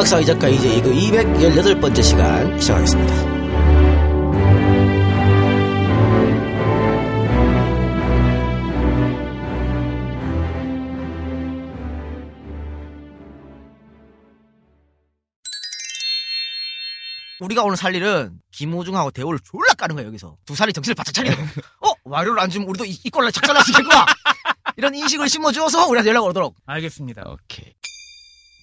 이 박사 이 작가 이제 이거 218번째 시간 시작하겠습니다. 우리가 오늘 살 일은 김호중하고 대우를 졸라 까는 거야 여기서 두 살이 정신을 바짝 거야 어? 와이로를 안 주면 우리도 이, 이 꼴로 수 있겠구나 이런 인식을 심어주어서 우리한테 연락 오도록 알겠습니다. 오케이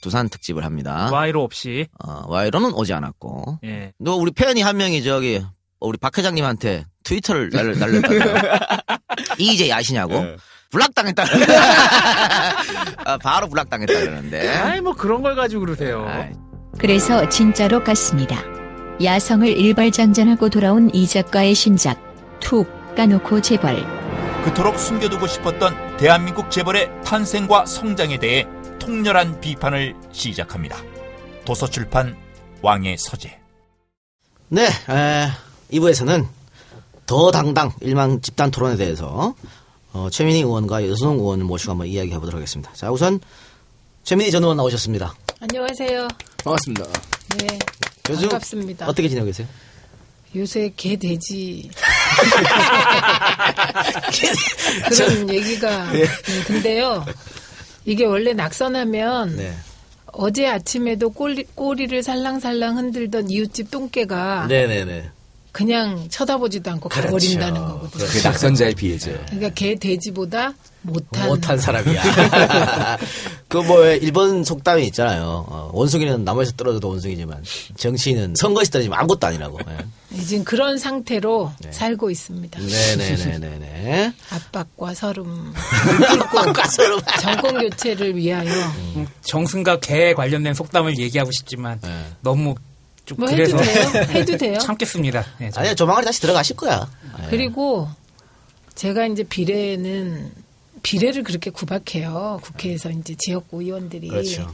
두산 특집을 합니다 와이로 없이. 어, 와이로는 오지 않았고 예. 너 우리 팬이 한 명이 저기 우리 박 회장님한테 트위터를 날, 날렸다 이제 아시냐고 네. 블락당했다 아, 바로 블락당했다 그러는데 아이 뭐 그런 걸 가지고 그러세요. 아이, 그래서 진짜로 깠습니다. 야성을 일발장전하고 돌아온 이 작가의 신작 툭 까놓고 재벌 그토록 숨겨두고 싶었던 대한민국 재벌의 탄생과 성장에 대해 통렬한 비판을 시작합니다. 도서출판 왕의 서재. 네, 에, 2부에서는 더 당당 일망 집단 토론에 대해서 어, 최민희 의원과 여성 의원을 모시고 한번 이야기해 보도록 하겠습니다. 자, 우선 최민희 전 의원 나오셨습니다. 안녕하세요. 반갑습니다. 네. 요즘 반갑습니다. 어떻게 지내고 계세요? 요새 개 돼지 그런 얘기가 예. 음, 근데요. 이게 원래 낙선하면 네. 어제 아침에도 꼬리, 꼬리를 살랑살랑 흔들던 이웃집 똥개가 네네네. 그냥 쳐다보지도 않고 그렇죠. 가버린다는 거거든요. 그 낙선자의 비애죠. 그러니까 개 돼지보다 못한 못한 사람이야. 그 뭐 일본 속담이 있잖아요. 어, 원숭이는 나무에서 떨어져도 원숭이지만 정치인은 선거에서 떨어지면 아무것도 아니라고. 예. 지금 그런 상태로 살고 있습니다. 네네네네네. 압박과 서름, 가서로 정권 교체를 위하여 정승과 개 관련된 속담을 얘기하고 싶지만 네. 너무 좀 뭐 그래서 해도 돼요? 해도 돼요? 참겠습니다. 네, 저- 아니야 조만간 다시 들어가실 거야. 예. 그리고 제가 이제 비례는 비례를 그렇게 구박해요. 국회에서 이제 지역구 의원들이. 그렇죠.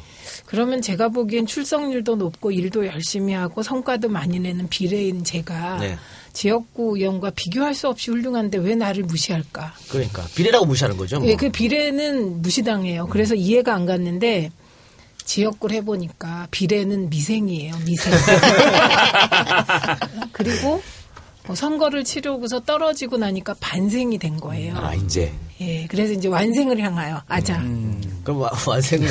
그러면 제가 보기엔 출석률도 높고 일도 열심히 하고 성과도 많이 내는 비례인 제가 네. 지역구 의원과 비교할 수 없이 훌륭한데 왜 나를 무시할까? 그러니까 비례라고 무시하는 거죠. 뭐. 예, 그 비례는 무시당해요. 그래서 이해가 안 갔는데 지역구를 해보니까 비례는 미생이에요. 미생. 그리고 뭐 선거를 치르고서 떨어지고 나니까 반생이 된 거예요. 아, 이제. 예, 그래서 이제 완생을 향하여 아자. 그럼 와- 완생은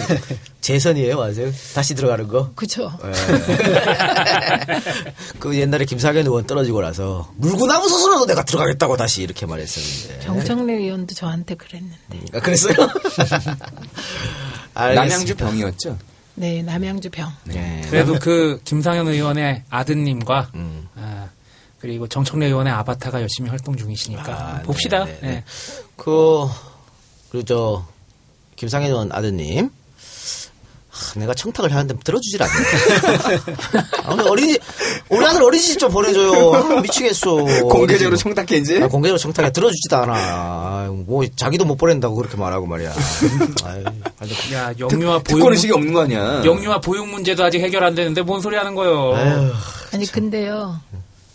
재선이에요, 완생? 다시 들어가는 거? 그쵸. 그 옛날에 김상현 의원 떨어지고 나서 물구나무 서서라도 내가 들어가겠다고 다시 이렇게 말했었는데. 정청래 의원도 저한테 그랬는데. 아, 그랬어요? 알겠습니다. 남양주 병이었죠? 네, 남양주 병. 네. 그래도 그 김상현 의원의 아드님과 음. 아, 그리고 정청래 의원의 아바타가 열심히 활동 중이시니까 아, 봅시다. 네, 네, 네. 네. 그, 그리고 저, 김상현 의원 아드님. 하, 내가 청탁을 하는데 들어주질 않네. 아, 우리 어린이, 우리 아들 어린이집 좀 보내줘요. 아, 미치겠어. 공개적으로. 청탁해, 이제? 아, 공개적으로 청탁해 들어주지도 않아. 아, 뭐 자기도 못 보낸다고 그렇게 말하고 말이야. 아유, 야 영유아 보육 특권 의식이 없는 거 아니야? 영유아 보육 문제도 아직 해결 안 되는데 뭔 소리 하는 거요? 아유, 아니, 근데요.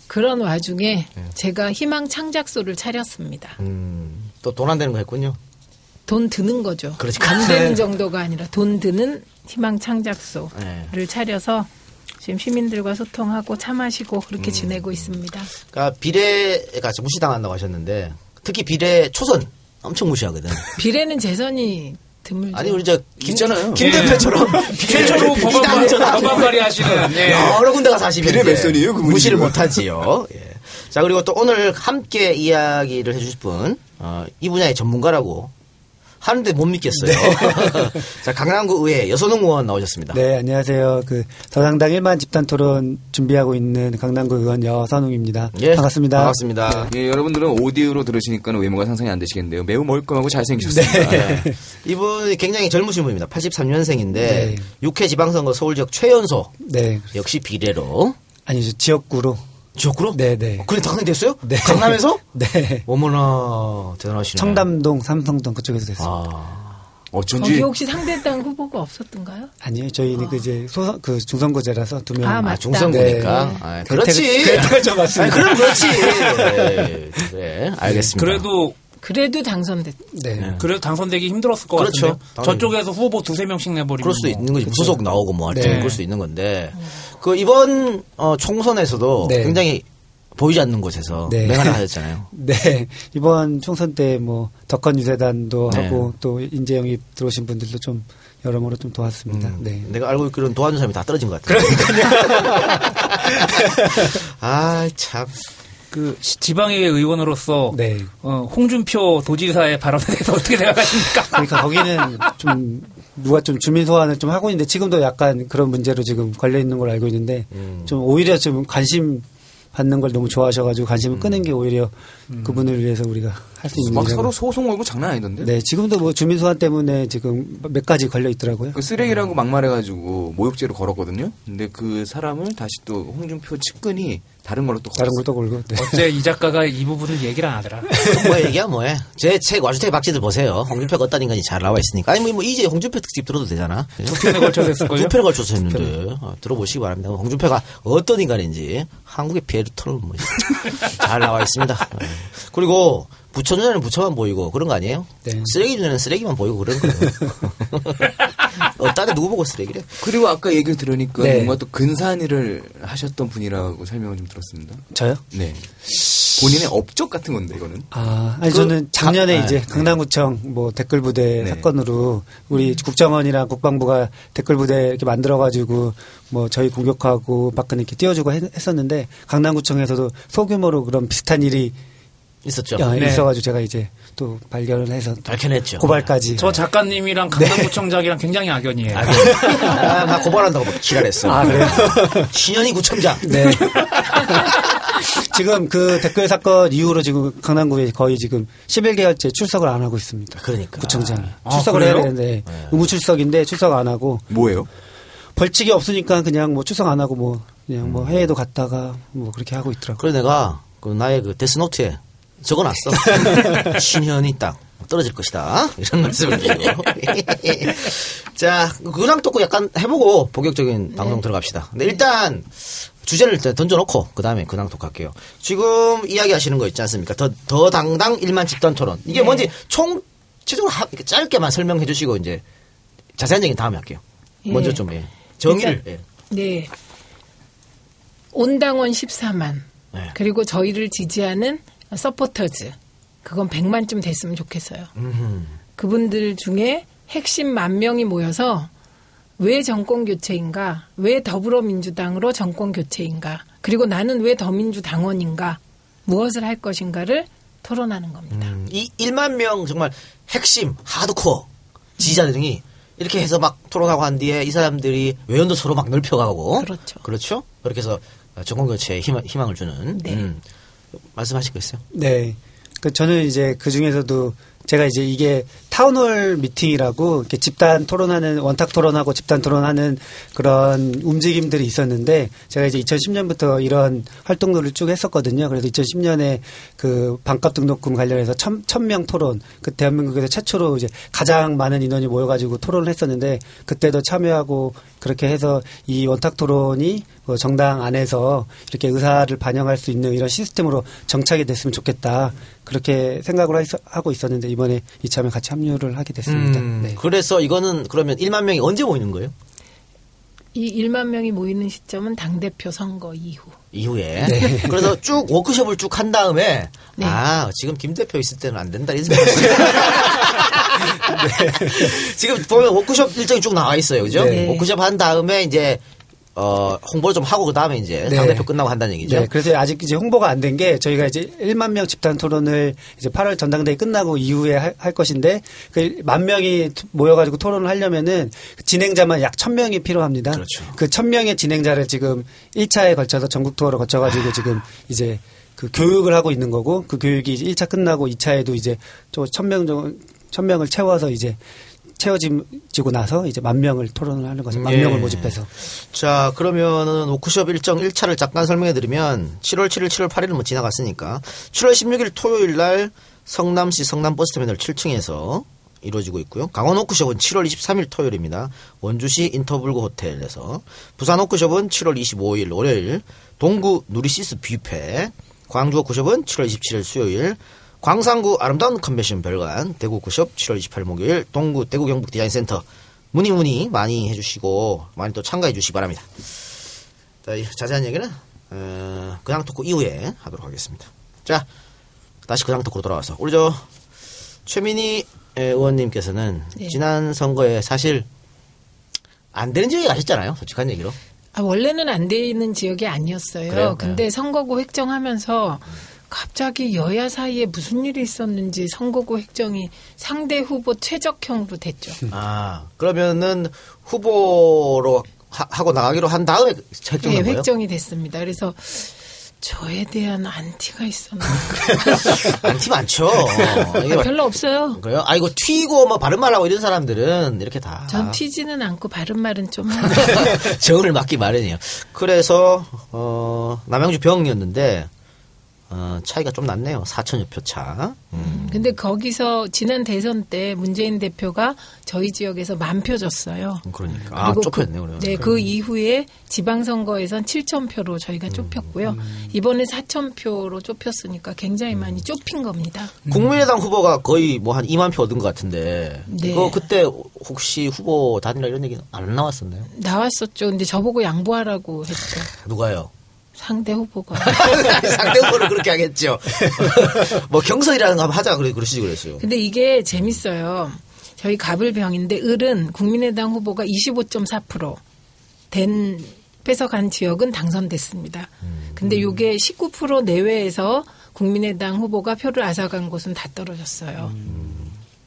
그런 와중에 제가 희망 창작소를 차렸습니다. 음, 또 돈 안 되는 거 했군요. 돈 드는 거죠. 그렇지. 안 되는 정도가 아니라 돈 드는 희망 창작소를 네. 차려서 지금 시민들과 소통하고 차 마시고 그렇게 지내고 있습니다. 그러니까 비례가 무시당한다고 하셨는데 특히 비례 초선 엄청 무시하거든. 비례는 재선이 드물죠. 아니 우리 저 김, 있잖아요. 김 대표처럼 최초로 법안 발의, 법안 발의하시는 네. 여러 군데가 사시면 비례 이제 몇 선이에요, 그분이 무시를? 못하지요. 예. 자 그리고 또 오늘 함께 이야기를 해주실 분, 어, 이 분야의 전문가라고 하는데 못 믿겠어요. 자 강남구 의회 여선웅 의원 나오셨습니다. 네, 안녕하세요. 그 더상당 1만 집단 토론 준비하고 있는 강남구 의원 여선웅입니다. 예, 반갑습니다. 반갑습니다. 예, 여러분들은 오디오로 들으시니까 외모가 상상이 안 되시겠는데요. 매우 멀끔하고 잘생기셨습니다. 네. 이분이 굉장히 젊으신 분입니다. 83년생인데 네. 육회 지방선거 서울 지역 최연소 네. 역시 비례로 아니죠. 지역구로. 지역구로? 네, 네. 그래 당선이 됐어요? 네. 강남에서? 네. 어머나 대단하시네. 청담동, 삼성동 그쪽에서 됐어요. 아, 어쩐지 거기 혹시 상대당 후보가 없었던가요? 아니에요. 저희는 그 이제 소, 그 중선거제라서 두 명. 아, 맞다. 아 중선거니까. 네. 아, 혜택을- 그렇지. 아니, 받습니다. 그럼 그렇지. 네, 그래, 알겠습니다. 그래도 그래도 당선됐. 네. 그래도 당선되기 힘들었을 것 그렇죠. 같은데. 저쪽에서 후보 두세 명씩 내버리면 그럴 수도 뭐. 있는 거지. 무소속 나오고 뭐 할지 네. 그럴 수도 있는 건데 그 이번 어, 총선에서도 네. 굉장히 보이지 않는 곳에서 네. 맹활약 하셨잖아요. 네. 이번 총선 때 뭐 덕헌 유세단도 네. 하고 또 인재 영입 들어오신 분들도 좀 여러모로 좀 도왔습니다. 네. 내가 알고 있기로는 도와준 사람이 다 떨어진 것 같아요. 아, 참. 그 시- 지방의회 의원으로서 네. 어, 홍준표 도지사의 발언에 대해서 어떻게 생각하십니까? 그러니까 거기는 좀 누가 좀 주민 소환을 좀 하고 있는데 지금도 약간 그런 문제로 지금 걸려 있는 걸 알고 있는데 음. 좀 오히려 좀 관심 받는 걸 너무 좋아하셔가지고 관심을 음. 끄는 게 오히려 그분을 위해서 우리가 할 수 있는 막. 서로 소송 걸고 장난 아니던데? 네 지금도 뭐 주민 소환 때문에 지금 몇 가지 걸려 있더라고요. 그 쓰레기라고 막말해가지고 모욕죄로 걸었거든요. 근데 그 사람을 다시 또 홍준표 측근이 다른 걸로 또 다른 걸었어요. 걸또 걸고. 네. 어째 이 작가가 이 부분을 얘기를 안 하더라. 뭐 얘기야 뭐해. 제 책 와주택 박지들 보세요. 홍준표가 어떤 인간이 잘 나와 있으니까. 아니 뭐, 뭐 이제 홍준표 특집 들어도 되잖아. 두 편에 걸쳐서 했을걸요? 두 편에 걸쳐서 했는데 어, 들어보시기 바랍니다. 홍준표가 어떤 인간인지 한국의 피에르토는 뭐, 잘 나와 있습니다. 어. 그리고 부처 눈에는 부처만 보이고 그런 거 아니에요? 네. 쓰레기 눈에는 쓰레기만 보이고 그런 거예요. 어따에 누구 보고 쓰레기래? 그리고 아까 얘기를 들으니까 네. 뭔가 또 근사한 일을 하셨던 분이라고 설명을 좀 들었습니다. 저요? 네. 본인의 업적 같은 건데 이거는. 아, 아니 그 저는 작년에 자- 이제 네. 강남구청 뭐 댓글 부대 네. 사건으로 우리 국정원이랑 국방부가 댓글 부대 이렇게 만들어 가지고 뭐 저희 공격하고 박근혜 이렇게 띄워주고 했, 었는데 강남구청에서도 소규모로 그런 비슷한 일이 있었죠. 야, 네. 있어가지고 제가 이제 또 발견을 해서 또 밝혀냈죠. 고발까지. 저 작가님이랑 강남구청장이랑 굉장히 악연이에요. 아, 나 고발한다고 막 지랄했어. 아, 그래요? 신현희 구청장. 네. 지금 그 댓글 사건 이후로 지금 강남구에 거의 지금 11개월째 출석을 안 하고 있습니다. 그러니까. 구청장이. 아, 출석을 해야 그래요? 되는데 의무 출석인데 출석 안 하고 뭐예요? 벌칙이 없으니까 그냥 뭐 출석 안 하고 뭐 그냥 뭐 해외도 갔다가 뭐 그렇게 하고 있더라고요. 그래 내가 그 나의 그 데스노트에 적어놨어. 신현이 딱 떨어질 것이다. 이런 말씀을 드리고. 자, 근황 토크 약간 해보고 본격적인 방송 들어갑시다. 근데 일단 주제를 일단 던져놓고 그 다음에 근황 토크 할게요. 지금 이야기하시는 거 있지 않습니까? 더, 더 당당 일만 집단 토론. 이게 뭔지 총 이렇게 짧게만 설명해 주시고 이제 자세한 얘기는 다음에 할게요. 예. 먼저 좀 예. 정의를 일단- 예. 네. 온당원 14만. 네. 그리고 저희를 지지하는 서포터즈. 그건 100만쯤 됐으면 좋겠어요. 음흠. 그분들 중에 핵심 만 명이 모여서 왜 정권 교체인가? 왜 더불어민주당으로 정권 교체인가? 그리고 나는 왜 더민주당원인가? 무엇을 할 것인가를 토론하는 겁니다. 음, 이 1만 명 정말 핵심 하드코어 지지자들이 이렇게 해서 막 토론하고 한 뒤에 이 사람들이 외연도 서로 막 넓혀가고 그렇죠. 그렇죠. 그렇게 해서 정권 교체에 희망, 희망을 주는 네. 음, 말씀하실 거 있어요? 네. 그 저는 이제 그 중에서도 제가 이제 이게 town hall meeting이라고 이렇게 집단 토론하는 원탁 토론하고 집단 토론하는 그런 움직임들이 있었는데 제가 이제 2010년부터 이런 활동들을 쭉 했었거든요. 그래서 2010년에 그 반값 등록금 관련해서 천, 천명 토론 그 대한민국에서 최초로 이제 가장 많은 인원이 모여가지고 토론을 했었는데 그때도 참여하고 그렇게 해서 이 원탁 토론이 그 정당 안에서 이렇게 의사를 반영할 수 있는 이런 시스템으로 정착이 됐으면 좋겠다. 그렇게 생각을 하- 하고 있었는데 이번에 이참에 같이 합류를 하게 됐습니다. 음, 네. 그래서 이거는 그러면 1만 명이 언제 모이는 거예요? 이 1만 명이 모이는 시점은 당 대표 선거 이후. 이후에. 네. 그래서 쭉 워크숍을 쭉 한 다음에 네. 아 지금 김 대표 있을 때는 안 된다 이 생각했어요. 네. 지금 보면 워크숍 일정이 쭉 나와 있어요, 그죠? 네. 워크숍 한 다음에 이제 어, 홍보를 좀 하고 그 다음에 이제 네. 당대표 끝나고 한다는 얘기죠. 네, 그래서 아직 이제 홍보가 안 된 게 저희가 이제 1만 명 집단 토론을 이제 8월 전당대회 끝나고 이후에 할, 할 것인데 그 만 명이 모여가지고 토론을 하려면은 진행자만 약 1000명이 필요합니다. 그렇죠. 그 1000명의 진행자를 지금 1차에 걸쳐서 전국 투어로 거쳐가지고 지금 이제 그 교육을 하고 있는 거고 그 교육이 이제 1차 끝나고 2차에도 이제 또 1000명 정도 1000명을 채워서 이제 채워지고 나서 이제 만 명을 토론을 하는 거죠. 만 예. 명을 모집해서. 자, 그러면은 워크숍 일정 1차를 잠깐 설명해 드리면 7월 7일, 7월 8일은 뭐 지나갔으니까 7월 16일 토요일 날 성남시 성남 버스터미널 7층에서 이루어지고 있고요. 강원 워크숍은 7월 23일 토요일입니다. 원주시 인터블고 호텔에서 부산 워크숍은 7월 25일 월요일 동구 누리시스 뷔페 광주 워크숍은 7월 27일 수요일 광산구 아름다운 컨벤션 별관 대구 워크숍 7월 28일 목요일 동구 대구 경북 디자인 센터 문의 문의 많이 해주시고 많이 또 참가해 주시기 바랍니다. 자, 자세한 얘기는 어, 그냥 토크 이후에 하도록 하겠습니다. 자 다시 그냥 토크로 돌아와서 우리 저 최민희 의원님께서는 네. 지난 선거에 사실 안 되는 지역에 가셨잖아요. 솔직한 얘기로. 아, 원래는 안돼 있는 지역이 아니었어요. 그래요? 근데 네. 선거구 획정하면서 갑자기 여야 사이에 무슨 일이 있었는지 선거구 획정이 상대 후보 최적형으로 됐죠. 아 그러면은 후보로 하, 고 나가기로 한 다음에 예, 거예요? 획정이 됐습니다. 그래서 저에 대한 안티가 있었나? 안티 많죠. 막- 별로 없어요. 그래요? 아 이거 튀고 뭐 바른 말하고 이런 사람들은 이렇게 다 전 튀지는 않고 바른 말은 좀. 정을 맞기 마련이에요. 그래서 어 남양주 병이었는데 어, 차이가 좀 났네요. 4천여 표 차. 음. 근데 거기서 지난 대선 때 문재인 대표가 저희 지역에서 만표 줬어요. 그러니까 아 그리고 좁혔네 그. 네, 그 이후에 지방선거에선 7천 표로 음, 저희가 좁혔고요. 이번에 4천 표로 좁혔으니까 굉장히 음. 많이 좁힌 겁니다. 국민의당 후보가 거의 뭐 한 2만 표 얻은 것 같은데 네. 그거 그때 혹시 후보 단일화 이런 얘기 안 나왔었나요? 나왔었죠. 근데 저보고 양보하라고 했죠. 누가요? 상대 후보가. 상대 후보를 그렇게 하겠죠. 뭐 경선이라는 거 한번 하자 그래 그러시지 그랬어요. 근데 이게 재밌어요. 저희 가불병인데 을은 국민의당 후보가 25.4%된 뺏어간 지역은 당선됐습니다. 근데 이게 19% 내외에서 국민의당 후보가 표를 앗아간 곳은 다 떨어졌어요.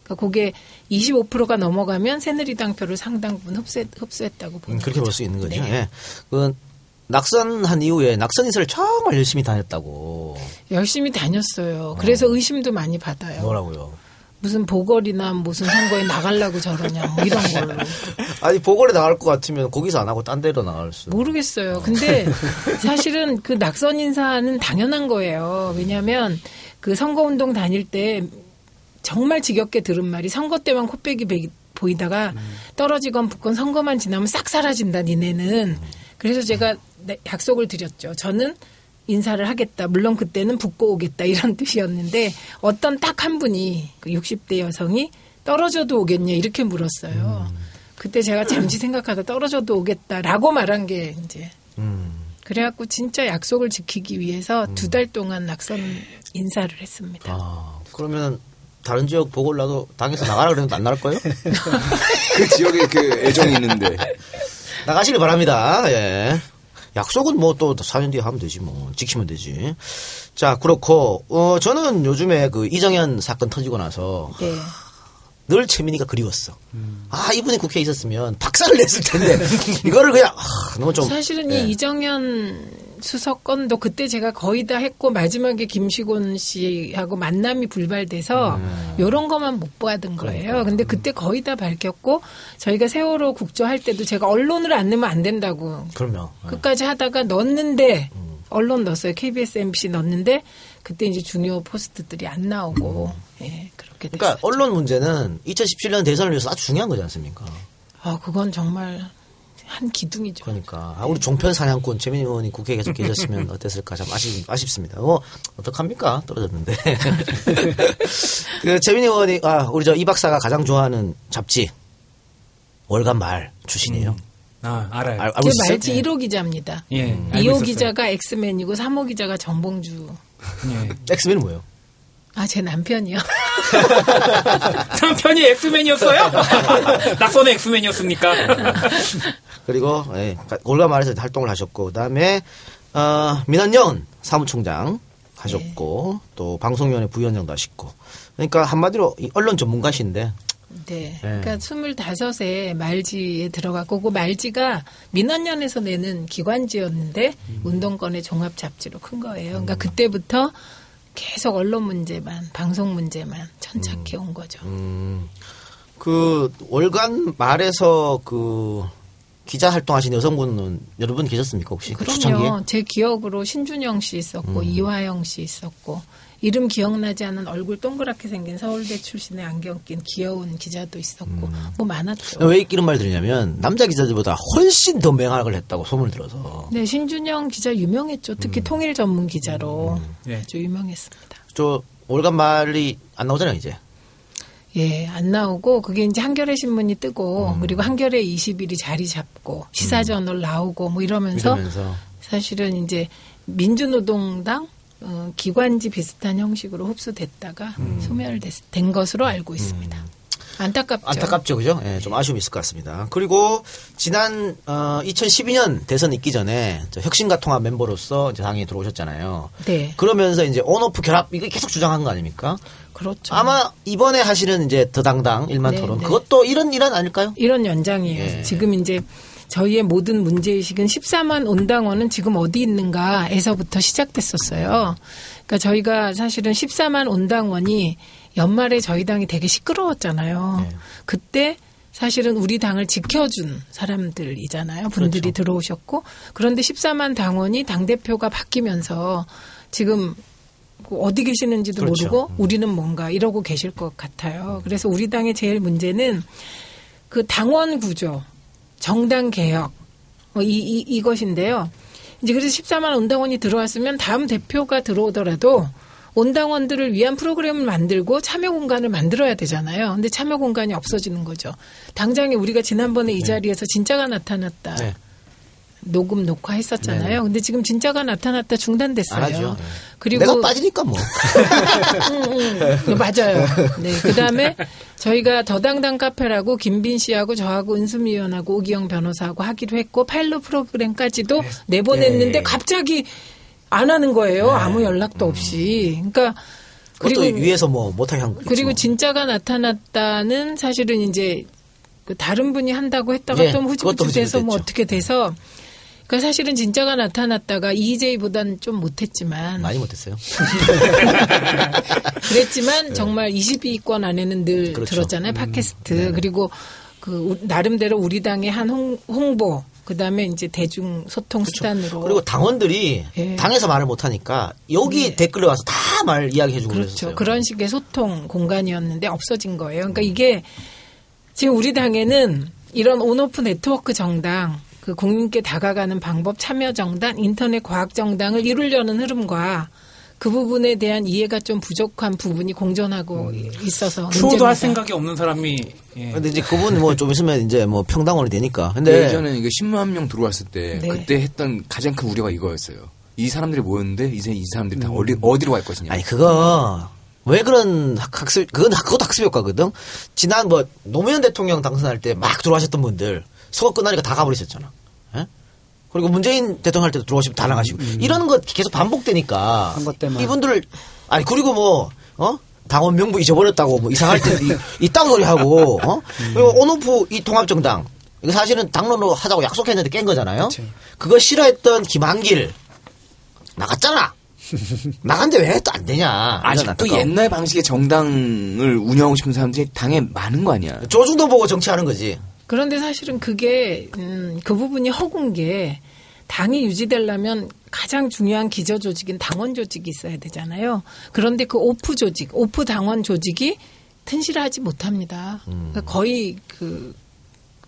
그러니까 그게 25%가 넘어가면 새누리당 표를 상당 부분 흡수, 흡수했다고 음, 보는 그렇게 거죠. 볼수 있는 거죠. 네. 예. 그 낙선한 이후에 낙선 인사를 정말 열심히 다녔다고. 열심히 다녔어요. 그래서 의심도 많이 받아요. 뭐라고요? 무슨 보궐이나 무슨 선거에 나가려고 저러냐 뭐 이런 걸로. 아니 보궐에 나갈 것 같으면 거기서 안 하고 딴 데로 나갈 수. 모르겠어요. 근데 사실은 그 낙선 인사는 당연한 거예요. 왜냐하면 그 선거 운동 다닐 때 정말 지겹게 들은 말이 선거 때만 코빼기 베- 보이다가 떨어지건 붙건 선거만 지나면 싹 사라진다 니네는. 그래서 제가 네, 약속을 드렸죠. 저는 인사를 하겠다. 물론 그때는 붙고 오겠다 이런 뜻이었는데 어떤 딱 한 분이 그 60대 여성이 떨어져도 오겠냐 이렇게 물었어요. 그때 제가 잠시 생각하다 떨어져도 오겠다라고 말한 게 이제 음. 그래갖고 진짜 약속을 지키기 위해서 두달 동안 낙선 인사를 했습니다. 아 그러면 다른 지역 보궐 나도 당에서 나가라 그러면 안 나갈 거예요? 그 지역에 그 애정이 있는데. 나가시길 바랍니다. 예. 약속은 뭐 또 4년 뒤에 하면 되지 뭐 지키면 되지. 자 그렇고 어 저는 요즘에 그 이정현 사건 터지고 나서 예. 늘 최민희가 그리웠어. 아 이분이 국회에 있었으면 박살을 냈을 텐데 이거를 그냥 아, 너무 좀 사실은 예. 이 이정현 수석 건도 그때 제가 거의 다 했고 마지막에 김시곤 씨하고 만남이 불발돼서 요런 것만 못 받은 거예요. 근데 그때 거의 다 밝혔고 저희가 세월호 국조할 때도 제가 언론을 안 내면 안 된다고 그럼요. 예. 끝까지 하다가 넣었는데 언론 넣었어요. KBS, MBC 넣었는데 그때 이제 중요 포스트들이 안 나오고 예 그렇게 됐어요. 그러니까 언론 문제는 2017년 대선을 위해서 아주 중요한 거지 않습니까? 아 그건 정말 한 기둥이죠. 그러니까 아, 우리 종편 사냥꾼 최민희 의원이 국회에 계속 계셨으면 어땠을까 참 아쉽, 아쉽습니다. 뭐 어떡합니까 떨어졌는데 그 최민희 의원이 아 우리 저 이 박사가 가장 좋아하는 잡지 월간 말 출신이에요. 아, 알아요. 알, 알고 제 있어요? 말지 1호 기자입니다. 예. 알고 2호 있었어요. 기자가 엑스맨이고 3호 기자가 정봉주. 예. 엑스맨은 뭐예요? 아, 제 남편이요. 남편이 엑스맨이었어요? 낙선의 엑스맨이었습니까? 그리고 예, 월간 말에서 활동을 하셨고 그다음에 어, 민원연 사무총장 하셨고 또 방송위원회 부위원장도 하시고 그러니까 한마디로 이 언론 전문가신데 네. 그러니까 25에 말지에 들어갔고, 그 말지가 민원연에서 내는 기관지였는데, 운동권의 종합 잡지로 큰 거예요. 그러니까 그때부터 계속 언론 문제만, 방송 문제만 천착해 온 거죠. 음, 그 월간 말에서 그 기자 활동하신 여성분은 여러분 계셨습니까 혹시 그? 음. 그럼요. 제 기억으로 신준영 씨 있었고 이화영 씨 있었고 이름 기억나지 않은 얼굴 동그랗게 생긴 서울대 출신의 안경 낀 귀여운 기자도 있었고 음. 뭐 많았죠. 왜 이런 말 들으냐면 남자 기자들보다 훨씬 더 맹학을 했다고 소문을 들어서 네, 신준영 기자 유명했죠. 음. 특히 통일 전문 기자로 예. 아주 유명했습니다. 저 월간 말이 안 나오잖아요, 이제. 예, 안 나오고 그게 이제 한겨레 신문이 뜨고 음. 그리고 한겨레 20일이 자리 잡고 시사저널 나오고 뭐 이러면서, 이러면서. 사실은 이제 민주노동당 어, 기관지 비슷한 형식으로 흡수됐다가 음. 소멸된 것으로 알고 있습니다. 안타깝죠. 안타깝죠, 그죠? 예, 좀 아쉬움이 있을 것 같습니다. 그리고 지난 어, 2012년 대선 있기 전에 저 혁신과 통합 멤버로서 이제 당에 들어오셨잖아요. 네, 그러면서 이제 온오프 결합 이거 계속 주장한 거 아닙니까? 그렇죠. 아마 이번에 하시는 이제 더 당당 일만 네, 토론 네. 그것도 이런 일환 아닐까요? 이런 연장이에요. 예. 지금 이제 저희의 모든 문제의식은 14만 온당원은 지금 어디 있는가에서부터 시작됐었어요. 그러니까 저희가 사실은 14만 온당원이 연말에 저희 당이 되게 시끄러웠잖아요. 네. 그때 사실은 우리 당을 지켜준 사람들이잖아요. 분들이 그렇죠. 들어오셨고 그런데 14만 당원이 당 대표가 바뀌면서 지금 어디 계시는지도 그렇죠. 모르고 우리는 뭔가 이러고 계실 것 같아요. 그래서 우리 당의 제일 문제는 그 당원 구조, 정당 개혁 어, 이, 이 이것인데요. 이제 그래서 14만 온당원이 들어왔으면 다음 대표가 들어오더라도 온당원들을 위한 프로그램을 만들고 참여 공간을 만들어야 되잖아요. 근데 참여 공간이 없어지는 거죠. 당장에 우리가 지난번에 이 자리에서 진짜가 나타났다. 네. 녹음 녹화했었잖아요. 근데 지금 진짜가 나타났다 중단됐어요. 네. 그리고 내가 빠지니까 뭐. 네, 맞아요. 네, 그 다음에 저희가 더당당 카페라고 김빈 씨하고 저하고 은수미 의원하고 오기영 변호사하고 하기로 했고 파일럿 프로그램까지도 내보냈는데 네. 갑자기 안 하는 거예요. 아무 연락도 없이. 그러니까 그리고 위에서 뭐 못하게 한 거. 그리고 진짜가 나타났다는 사실은 이제 그 다른 분이 한다고 했다가 예, 또 그것도 후지부지 돼서 뭐 후지부지 어떻게 돼서 그러니까 사실은 진짜가 나타났다가 EJ보다는 좀 못했지만 많이 못했어요. 그랬지만 정말 22위권 안에는 늘 네. 그렇죠. 들었잖아요. 팟캐스트. 그리고 그 우- 나름대로 우리 당의 한 홍, 홍보 그다음에 이제 대중 소통 수단으로 그렇죠. 그리고 당원들이 예. 당에서 말을 못 하니까 여기 댓글에 와서 다 말 이야기해 주고 그렇죠. 그랬어요. 그런 식의 소통 공간이었는데 없어진 거예요. 그러니까 이게 지금 우리 당에는 이런 온오프 네트워크 정당, 그 국민께 다가가는 방법 참여 정당, 인터넷 과학 정당을 이루려는 흐름과 그 부분에 대한 이해가 좀 부족한 부분이 공존하고 있어서 추호도 할. 생각이 없는 사람이 예. 근데 이제 그분 뭐 좀 있으면 이제 뭐 평당원이 되니까. 근데 예전에 이게 10만 명 들어왔을 때 네. 그때 했던 가장 큰 우려가 이거였어요. 이 사람들이 모였는데 이제 이 사람들이 다 어디, 어디로 갈 것이냐. 아니 그거 왜 그런 학- 학습 그건 그것도 학습 효과거든. 지난 뭐 노무현 대통령 당선할 때 막 들어가셨던 분들 선거 끝나니까 다 가버리셨잖아. 예? 그리고 문재인 대통령 할 때도 들어오시면 다 나가시고 이런 거 계속 반복되니까 한 것 때문에. 이분들을 아니 그리고 뭐 어? 당원 명부 잊어버렸다고 뭐 이상할 때 이- 이딴 소리 하고 어? 그리고 온오프 이 통합정당 이거 사실은 당론으로 하자고 약속했는데 깬 거잖아요. 그거 싫어했던 김한길 나갔잖아. 나간데 왜 또 안 되냐. 아직도. 옛날 방식의 정당을 운영하고 싶은 사람들이 당에 많은 거 아니야. 조중도 보고 정치하는 거지. 그런데 사실은 그게 음, 그 부분이 허군 게 당이 유지되려면 가장 중요한 기저 조직인 당원 조직이 있어야 되잖아요. 그런데 그 오프 조직, 오프 당원 조직이 튼실하지 못합니다. 그러니까 거의 그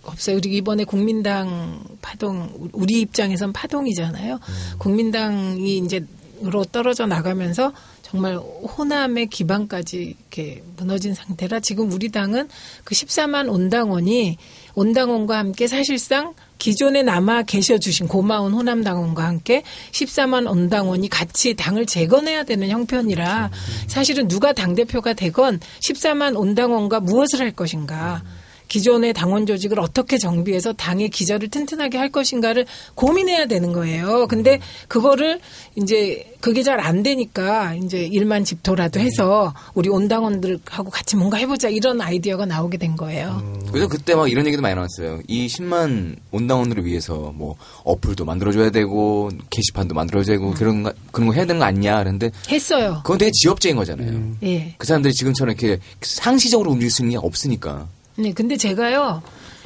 없어요. 그리고 이번에 국민당 파동 우리 입장에선 파동이잖아요. 국민당이 이제 으로 떨어져 나가면서 정말 호남의 기반까지 이렇게 무너진 상태라 지금 우리 당은 그 14만 온당원이 온당원과 함께 사실상 기존에 남아 계셔 주신 고마운 호남 당원과 함께 14만 온당원이 같이 당을 재건해야 되는 형편이라 사실은 누가 당 대표가 되건 14만 온당원과 무엇을 할 것인가 기존의 당원 조직을 어떻게 정비해서 당의 기저를 튼튼하게 할 것인가를 고민해야 되는 거예요. 근데 그거를 이제 그게 잘 안 되니까 이제 일만 집토라도 해서 우리 온당원들하고 같이 뭔가 해보자 이런 아이디어가 나오게 된 거예요. 그래서 그때 막 이런 얘기도 많이 나왔어요. 이 10만 온당원들을 위해서 뭐 어플도 만들어줘야 되고 게시판도 만들어줘야 되고 그런 거, 그런 거 해야 되는 거 아니냐 그런데 했어요. 그건 되게 지엽적인 거잖아요. 예. 그 사람들이 지금처럼 이렇게 상시적으로 움직일 수 있는 게 없으니까. 네, 근데 제가요,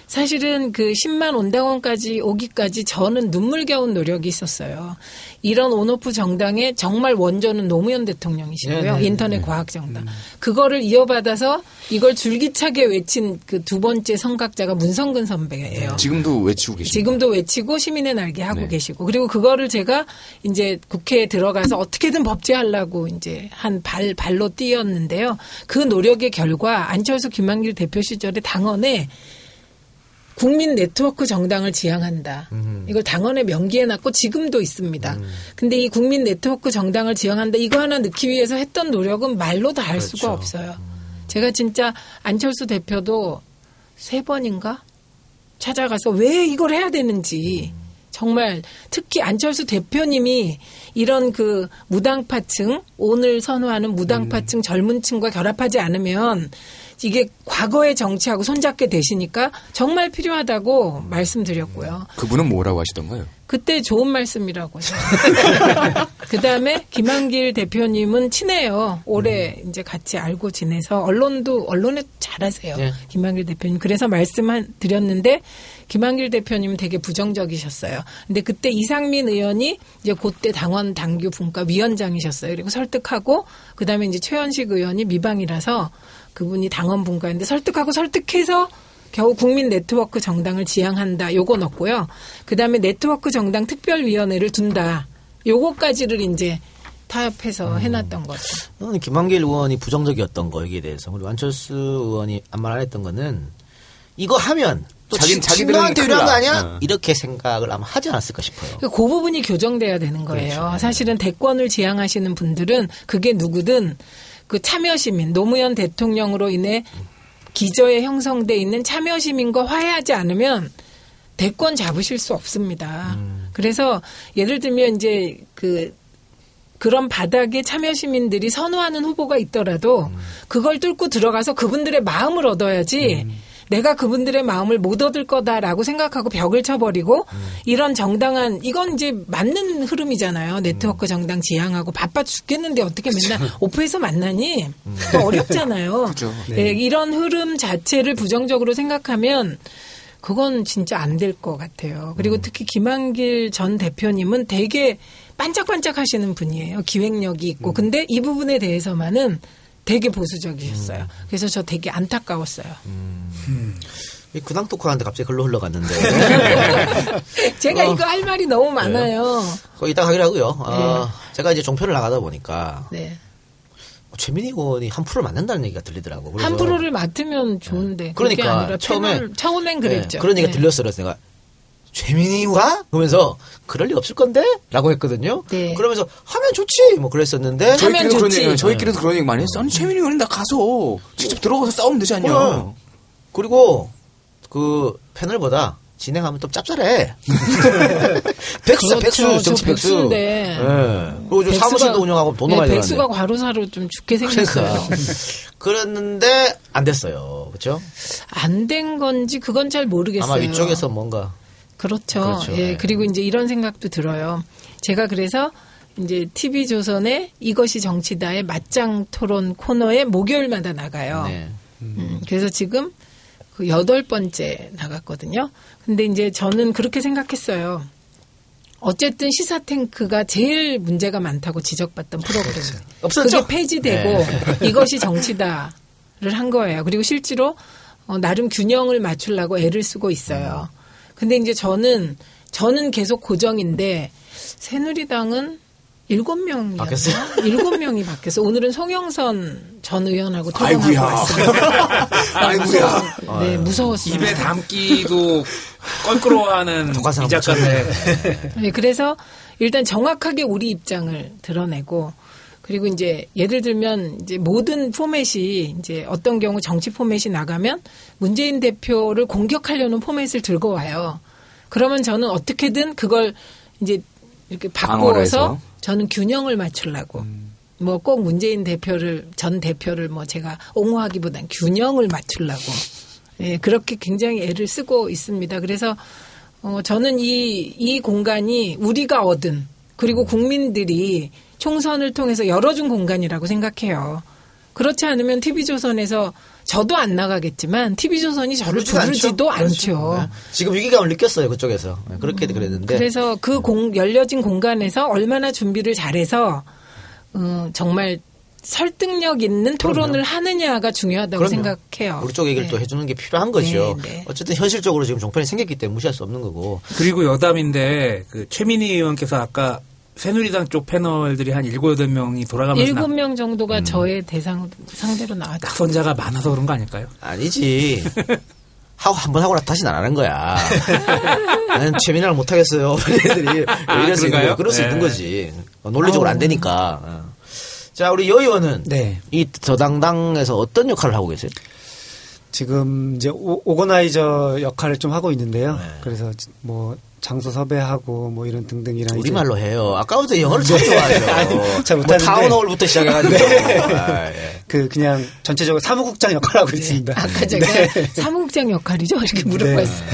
사실은 그 10만 온당원까지 오기까지 저는 눈물겨운 노력이 있었어요. 이런 온오프 정당의 정말 원조는 노무현 대통령이시고요. 네, 네, 인터넷 과학 정당. 그거를 이어받아서 이걸 줄기차게 외친 그 두 번째 성각자가 문성근 선배예요. 지금도 외치고 계십니다. 지금도 외치고 시민의 날개 하고 네. 계시고 그리고 그거를 제가 이제 국회에 들어가서 어떻게든 법제하려고 이제 한 발 발로 뛰었는데요. 그 노력의 결과 안철수 김한길 대표 시절에 당원에 국민 네트워크 정당을 지향한다. 이걸 당원의 명기에 놨고 지금도 있습니다. 근데 이 국민 네트워크 정당을 지향한다. 이거 하나 넣기 위해서 했던 노력은 말로 다할 수가 없어요. 제가 진짜 안철수 대표도 세 번인가 찾아가서 왜 이걸 해야 되는지 정말 특히 안철수 대표님이 이런 그 무당파층 오늘 선호하는 무당파층 젊은 층과 결합하지 않으면 이게 과거의 정치하고 손잡게 되시니까 정말 필요하다고 말씀드렸고요. 그분은 뭐라고 하시던가요? 그때 좋은 말씀이라고요. 그 다음에 김한길 대표님은 친해요. 오래 이제 같이 알고 지내서 언론도 언론에 잘하세요. 네. 김한길 대표님. 그래서 말씀 드렸는데 김한길 대표님은 되게 부정적이셨어요. 근데 그때 이상민 의원이 이제 그때 당원 당규 분과 위원장이셨어요. 그리고 설득하고 그 다음에 이제 최현식 의원이 미방이라서 그분이 당원 분과인데 설득하고 설득해서 겨우 국민 네트워크 정당을 지향한다. 요거 넣고요. 그다음에 네트워크 정당 특별위원회를 둔다. 요거까지를 이제 타협해서 해놨던 거죠. 저는 김한길 의원이 부정적이었던 거 여기에 대해서 그리고 안철수 의원이 아무 말 안 했던 거는 이거 하면 또 친구한테 큰일 유리한 거 나. 아니야? 어. 이렇게 생각을 아마 하지 않았을까 싶어요. 그 부분이 교정돼야 되는 거예요. 사실은 대권을 지향하시는 분들은 그게 누구든 그 참여 시민, 노무현 대통령으로 인해 기저에 형성돼 있는 참여 시민과 화해하지 않으면 대권 잡으실 수 없습니다. 그래서 예를 들면 이제 그 그런 바닥에 참여 시민들이 선호하는 후보가 있더라도 그걸 뚫고 들어가서 그분들의 마음을 얻어야지 내가 그분들의 마음을 못 얻을 거다라고 생각하고 벽을 쳐버리고 이런 정당한 이건 이제 맞는 흐름이잖아요. 네트워크 정당 지향하고 바빠 죽겠는데 어떻게 맨날 오프에서 만나니? 그거 어렵잖아요. 그죠. 예, 이런 흐름 자체를 부정적으로 생각하면 그건 진짜 안 될 것 같아요. 그리고 특히 김한길 전 대표님은 되게 반짝반짝 하시는 분이에요. 기획력이 있고. 근데 이 부분에 대해서만은 되게 보수적이셨어요. 그래서 저 되게 안타까웠어요. 이 근황 토크 하는데 갑자기 글로 흘러갔는데 제가 어. 이거 할 말이 너무 많아요. 그거 이따 하기로 하고요. 어, 제가 이제 종편을 나가다 보니까 네. 최민희 의원이 한 프로를 맡는다는 얘기가 들리더라고. 그래서 한 프로를 맡으면 좋은데. 그게 그러니까 아니라 처음에 패널, 처음엔 그랬죠. 네, 그런 얘기가 네. 들렸어. 그래서 내가 최민희와 그러면서 그럴 리 없을 건데? 라고 했거든요. 네. 그러면서 하면 좋지. 뭐 그랬었는데 하면 저희끼리도 그런 좋지. 얘기, 저희끼리도 그런 얘기 많이 했어. 아니, 최민희 의원은 나 가서 직접 들어가서 싸우면 되지 않냐. 그래. 그리고 그 패널보다 진행하면 또 짭짤해. 백수, 그렇죠. 백수, 저 정치 백수. 백수인데. 예. 그리고 저 백수가- 사무실도 운영하고 돈 네, 많이 백수가 들어가는데. 과로사로 좀 죽게 생겼어요. 그러니까. 그랬는데 안 됐어요. 그렇죠? 안 된 건지 그건 잘 모르겠어요. 아마 위쪽에서 뭔가 그렇죠. 그렇죠. 예, 네. 그리고 이제 이런 생각도 들어요. 제가 그래서 이제 TV 조선의 이것이 정치다의 맞짱 토론 코너에 목요일마다 나가요. 네. 음, 그래서 지금 그 여덟 번째 나갔거든요. 근데 이제 저는 그렇게 생각했어요. 어쨌든 시사 탱크가 제일 문제가 많다고 지적받던 프로그램. 없었죠? 그게 폐지되고 네. 이것이 정치다를 한 거예요. 그리고 실제로 어, 나름 균형을 맞추려고 애를 쓰고 있어요. 근데 이제 저는 저는 계속 고정인데 새누리당은 일곱 명이 바뀌었어요? 일곱 명이 바뀌었어. 오늘은 송영선 전 의원하고 토론하고 아이고야. 왔습니다. 아이고야. 네, 무서웠어요. 입에 담기도 껄끄러워하는 이 작가인데 네, 그래서 일단 정확하게 우리 입장을 드러내고 그리고 이제 예를 들면 이제 모든 포맷이 이제 어떤 경우 정치 포맷이 나가면 문재인 대표를 공격하려는 포맷을 들고 와요. 그러면 저는 어떻게든 그걸 이제 이렇게 바꿔서? 저는 균형을 맞추려고 뭐꼭 문재인 대표를 전 대표를 뭐 제가 옹호하기보단 균형을 맞추려고 예, 그렇게 굉장히 애를 쓰고 있습니다. 그래서 어, 저는 이, 이 공간이 우리가 얻은 그리고 국민들이 총선을 통해서 열어준 공간이라고 생각해요. 그렇지 않으면 TV조선에서 저도 안 나가겠지만 TV조선이 저를 부르지도 않죠. 부르지도 않죠. 그렇죠. 네. 지금 위기감을 느꼈어요 그쪽에서 네, 그렇게 그랬는데 그래서 그 공, 열려진 공간에서 얼마나 준비를 잘해서 어, 정말 설득력 있는 토론을 하느냐가 중요하다고 그럼요. 생각해요. 우리 쪽 얘기를 네. 또 해주는 게 필요한 거죠. 네, 네. 어쨌든 현실적으로 지금 종편이 생겼기 때문에 무시할 수 없는 거고. 그리고 여담인데 그 최민희 의원께서 아까 새누리당 쪽 패널들이 한 일곱 여덟 명이 돌아가면서 일곱 낙- 명 정도가 저의 대상 상대로 나왔죠. 낙선자가 많아서 그런 거 아닐까요? 아니지. 하고 한 번 하고 나 다시는 안 하는 거야. 나는 최민아를 못 하겠어요. 애들이 그런가요? 거야. 그럴 수 네. 있는 거지. 어, 논리적으로 안 되니까. 어. 자, 우리 여 의원은 네. 이 저당당에서 어떤 역할을 하고 계세요? 지금 이제 오, 오거나이저 역할을 좀 하고 있는데요. 네. 그래서 뭐 장소 섭외하고 뭐 이런 등등이랑 우리말로 해요. 아까부터 영어를 참 좋아하죠. 네. 잘뭐 못하는데. 타운홀부터 시작해가지고. 네. 아, 예. 그 그냥 전체적으로 사무국장 역할을 하고 있습니다. 아까 제가 사무국장 역할이죠 이렇게 물어봤어요.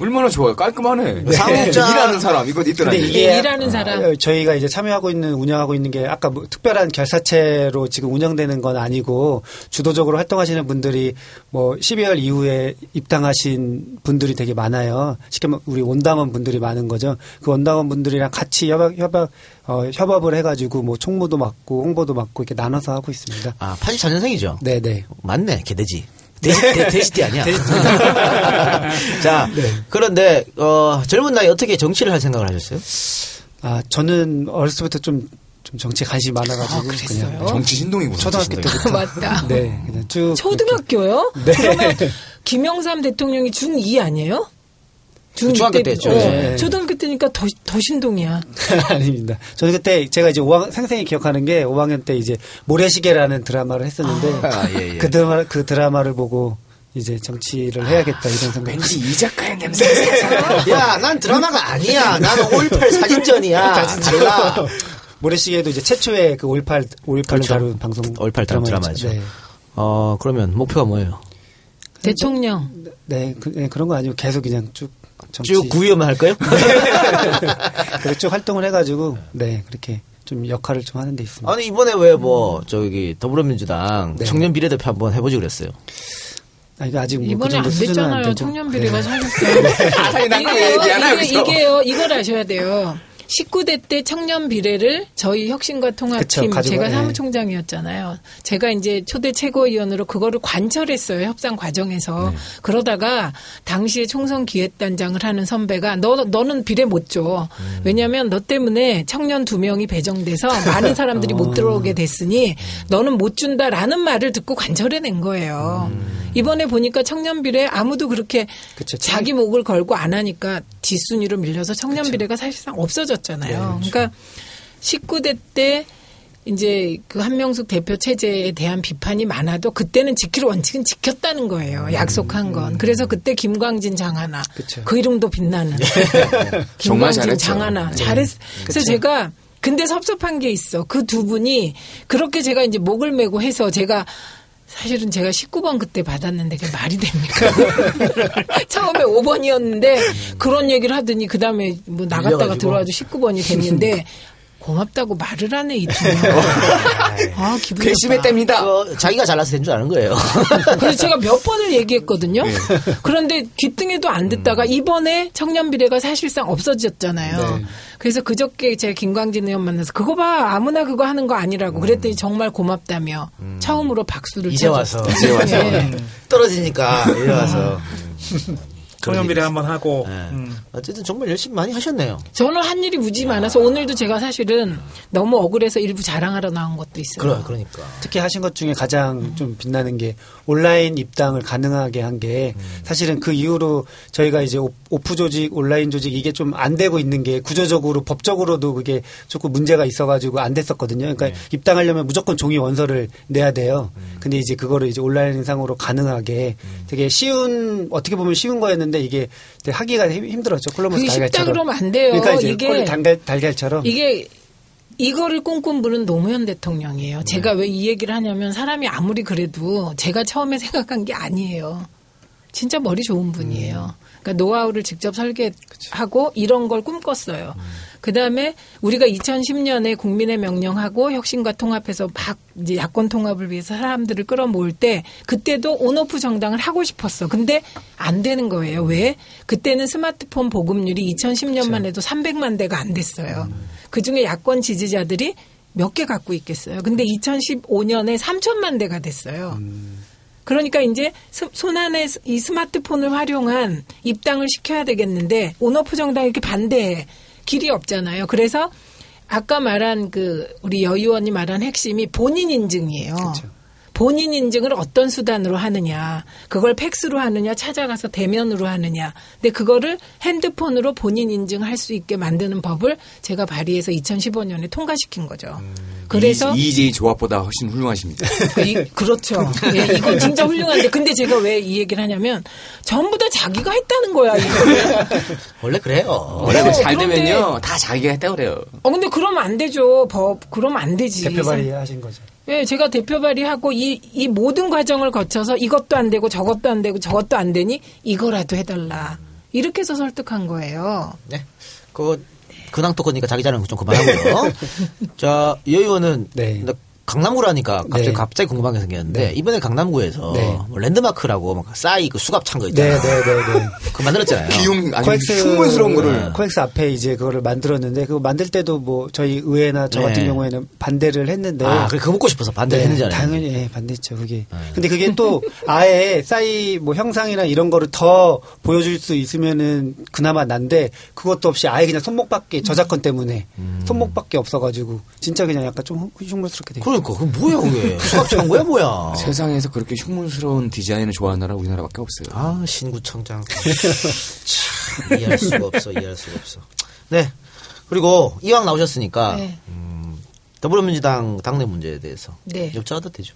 얼마나 좋아요. 깔끔하네. 사무국장. 일하는 사람 이거 있더라고요. 근데 이게 일하는 사람. 어, 저희가 이제 참여하고 있는 운영하고 있는 게 아까 뭐 특별한 결사체로 지금 운영되는 건 아니고 주도적으로 활동하시는 분들이 뭐 12월 이후에 입당하신 분들이 되게 많아요. 쉽게 말하면 우리 원당원 분들이 많은 거죠. 그 원당원 분들이랑 같이 협약 협약 어, 협업을 해가지고 뭐 총무도 맡고 홍보도 맡고 이렇게 나눠서 하고 있습니다. 아, 84년생이죠? 네네. 맞네, 개돼지. 돼지, 돼, 돼지띠 아니야. 자, 그런데, 어, 젊은 나이 어떻게 정치를 할 생각을 하셨어요? 아 저는 어렸을 때부터 좀, 좀 정치에 관심이 많아가지고 아, 그랬어요? 그냥 정치 신동이구나. 초등학교. 때부터 맞다. 네 그냥 쭉 초등학교요? 네. 그러면 김영삼 대통령이 중2 아니에요? 중2 중학교 때였죠. 어, 네. 초등학교 때니까 더, 더 신동이야. 아닙니다. 저는 그때 제가 이제 5학, 생생히 기억하는 게 5학년 때 이제 모래시계라는 드라마를 했었는데 아, 예, 예. 그 드라마 그 드라마를 보고 이제 정치를 해야겠다 이런 생각. 왠지 이 작가의 냄새. 야, 난 드라마가 아니야. 나는 5.18 사진전이야. 달라. 모래시계도 이제 최초의 그 5.18 5.18을 그렇죠. 다룬 방송 5.18 다룬 드라마죠. 네. 어, 그러면 목표가 뭐예요? 대통령. 네, 그, 네, 그런 거 아니고 계속 그냥 쭉 정치 쭉 구위험만 할까요? 그래서 쭉 활동을 해가지고 네 그렇게 좀 역할을 좀 하는 데 있습니다. 아니, 이번에 왜 뭐, 저기, 더불어민주당 네. 청년 비례대표 한번 해보지 그랬어요. 아, 이거 아직 뭐그 이번에 정도 안 됐잖아요. 청년 비례가 네. 사실상. 난그 얘기하나, 이게, 여기서. 이게요, 이걸 아셔야 돼요. 19대 때 청년 비례를 저희 혁신과 통합팀 그쵸, 제가 예. 사무총장이었잖아요. 제가 이제 초대 최고위원으로 그거를 관철했어요 협상 과정에서 네. 그러다가 당시에 총선 기획단장을 하는 선배가 너 너는 비례 못 줘. 음. 왜냐하면 너 때문에 청년 두 명이 배정돼서 많은 사람들이 어. 못 들어오게 됐으니 너는 못 준다라는 말을 듣고 관철해 낸 거예요. 이번에 보니까 청년 비례 아무도 그렇게 음. 그쵸, 자기 목을 걸고 안 하니까 뒷순위로 밀려서 청년 비례가 사실상 없어졌잖아요. 네, 그러니까 19대 때 이제 그 한명숙 대표 체제에 대한 비판이 많아도 그때는 지킬 원칙은 지켰다는 거예요. 약속한 건. 그래서 그때 김광진 장하나 음. 그쵸. 그 이름도 빛나는 정말 김광진. 장하나 네. 잘했. 그래서 제가 근데 섭섭한 게 있어. 그 두 분이 그렇게 제가 이제 목을 메고 해서 제가 사실은 제가 19번 그때 받았는데 그게 말이 됩니까? 처음에 5번이었는데 그런 얘기를 하더니 그 다음에 뭐 나갔다가. 들어와도 19번이 됐는데 고맙다고 말을 하네 이두 명. 아 기분 괘씸했답니다. 어, 자기가 잘나서 된 줄 아는 거예요. 그래서 제가 몇 번을 얘기했거든요. 그런데 귀등에도 안 듣다가 이번에 청년 비례가 사실상 없어졌잖아요. 네. 그래서 그저께 제가 김광진 의원 만나서 그거 봐 아무나 그거 하는 거 아니라고 그랬더니 정말 고맙다며 처음으로 박수를 이제 쳐줬어요. 와서. 이제 와서. 예. 떨어지니까, 이래 와서. 청년 비례 한번 하고 네. 음. 어쨌든 정말 열심히 많이 하셨네요. 저는 한 일이 무지 많아서 오늘도 제가 사실은 너무 억울해서 일부 자랑하러 나온 것도 있어요. 그래, 그러니까. 특히 하신 것 중에 가장 좀 빛나는 게 온라인 입당을 가능하게 한 게 사실은 그 이후로 저희가 이제 오- 오프 조직, 온라인 조직 이게 좀 안 되고 있는 게 구조적으로 법적으로도 그게 조금 문제가 있어가지고 안 됐었거든요. 그러니까 입당하려면 무조건 종이 원서를 내야 돼요. 근데 이제 그거를 이제 온라인상으로 가능하게 되게 쉬운 어떻게 보면 쉬운 거였는데 이게 되게 하기가 힘- 힘들었죠. 콜럼버스 그게 쉽다 달걀처럼. 그러면 안 돼요. 그러니까 이제 이게 달걀, 달걀처럼 이게 이거를 부른 노무현 대통령이에요. 제가 왜 이 얘기를 하냐면 사람이 아무리 그래도 제가 처음에 생각한 게 아니에요. 진짜 머리 좋은 분이에요. 그러니까 노하우를 직접 설계하고 이런 걸 꿈꿨어요. 그 다음에 우리가 2010년에 국민의 명령하고 혁신과 통합해서 막 이제 야권 통합을 위해서 사람들을 끌어모을 때 그때도 온오프 정당을 하고 싶었어. 근데 안 되는 거예요. 왜? 그때는 스마트폰 보급률이 2010년만 해도 300만 대가 안 됐어요. 그 중에 야권 지지자들이 몇 개 갖고 있겠어요. 근데 2015년에 3천만 대가 됐어요. 그러니까 이제 스- 손안에 스- 이 스마트폰을 활용한 입당을 시켜야 되겠는데 on-off 정당 이렇게 반대해 길이 없잖아요. 그래서 아까 말한 그 우리 여 의원이 말한 핵심이 본인 인증이에요. 본인 인증을 어떤 수단으로 하느냐, 그걸 팩스로 하느냐, 찾아가서 대면으로 하느냐. 근데 그거를 핸드폰으로 본인 인증할 수 있게 만드는 법을 제가 발의해서 2015년에 통과시킨 거죠. 그래서 이, EJ 조합보다 훨씬 훌륭하십니다. 이, 그렇죠. 예, 이건 진짜 훌륭한데. 근데 제가 왜 이 얘기를 하냐면, 전부 다 자기가 했다는 거야. 원래 그래요. 원래 어, 잘 되면요 다 자기가 했다 그래요. 어, 근데 그러면 안 되죠. 법, 그러면 안 되지. 대표 발의하신 거죠. 예, 제가 대표 발의하고 이, 이 모든 과정을 거쳐서 이것도 안 되고 저것도 안 되고 저것도 안 되니 이거라도 해달라. 이렇게 해서 설득한 거예요. 네. 그 근황 토크니까 자기 자랑 좀 그만하고요. 자, 이 의원은 네. 강남구라니까 갑자기 네. 갑자기 궁금한 게 생겼는데 이번에 강남구에서 네. 뭐 랜드마크라고 막 싸이 그 수갑 찬거 네, 있잖아요. 네, 네, 네. 그거 만들었잖아요. 기용 아주 코엑스 흉물스러운 거를 코엑스 앞에 이제 그거를 만들었는데 그거 만들 때도 뭐 저희 의회나 저 네. 같은 경우에는 반대를 했는데 아, 그래 그거 막고 싶어서 반대를 네, 했는잖아요. 당연히 예, 반대했죠. 그게. 근데 그게 또 아예 싸이 뭐 형상이나 이런 거를 더 보여줄 수 있으면은 그나마 난데 그것도 없이 아예 그냥 손목밖에 저작권 때문에 손목밖에 없어가지고 진짜 그냥 약간 좀 흉- 흉물스럽게 돼요. 그러니까 그 뭐야 그게 수갑 찬 거야 뭐야? 세상에서 그렇게 흉물스러운 디자인을 좋아하는 나라 우리나라밖에 없어요. 아 신구청장 참 이해할 수가 없어 이해할 수가 없어. 네 그리고 이왕 나오셨으니까 네. 음, 더불어민주당 당내 문제에 대해서 네. 여쭤도 되죠.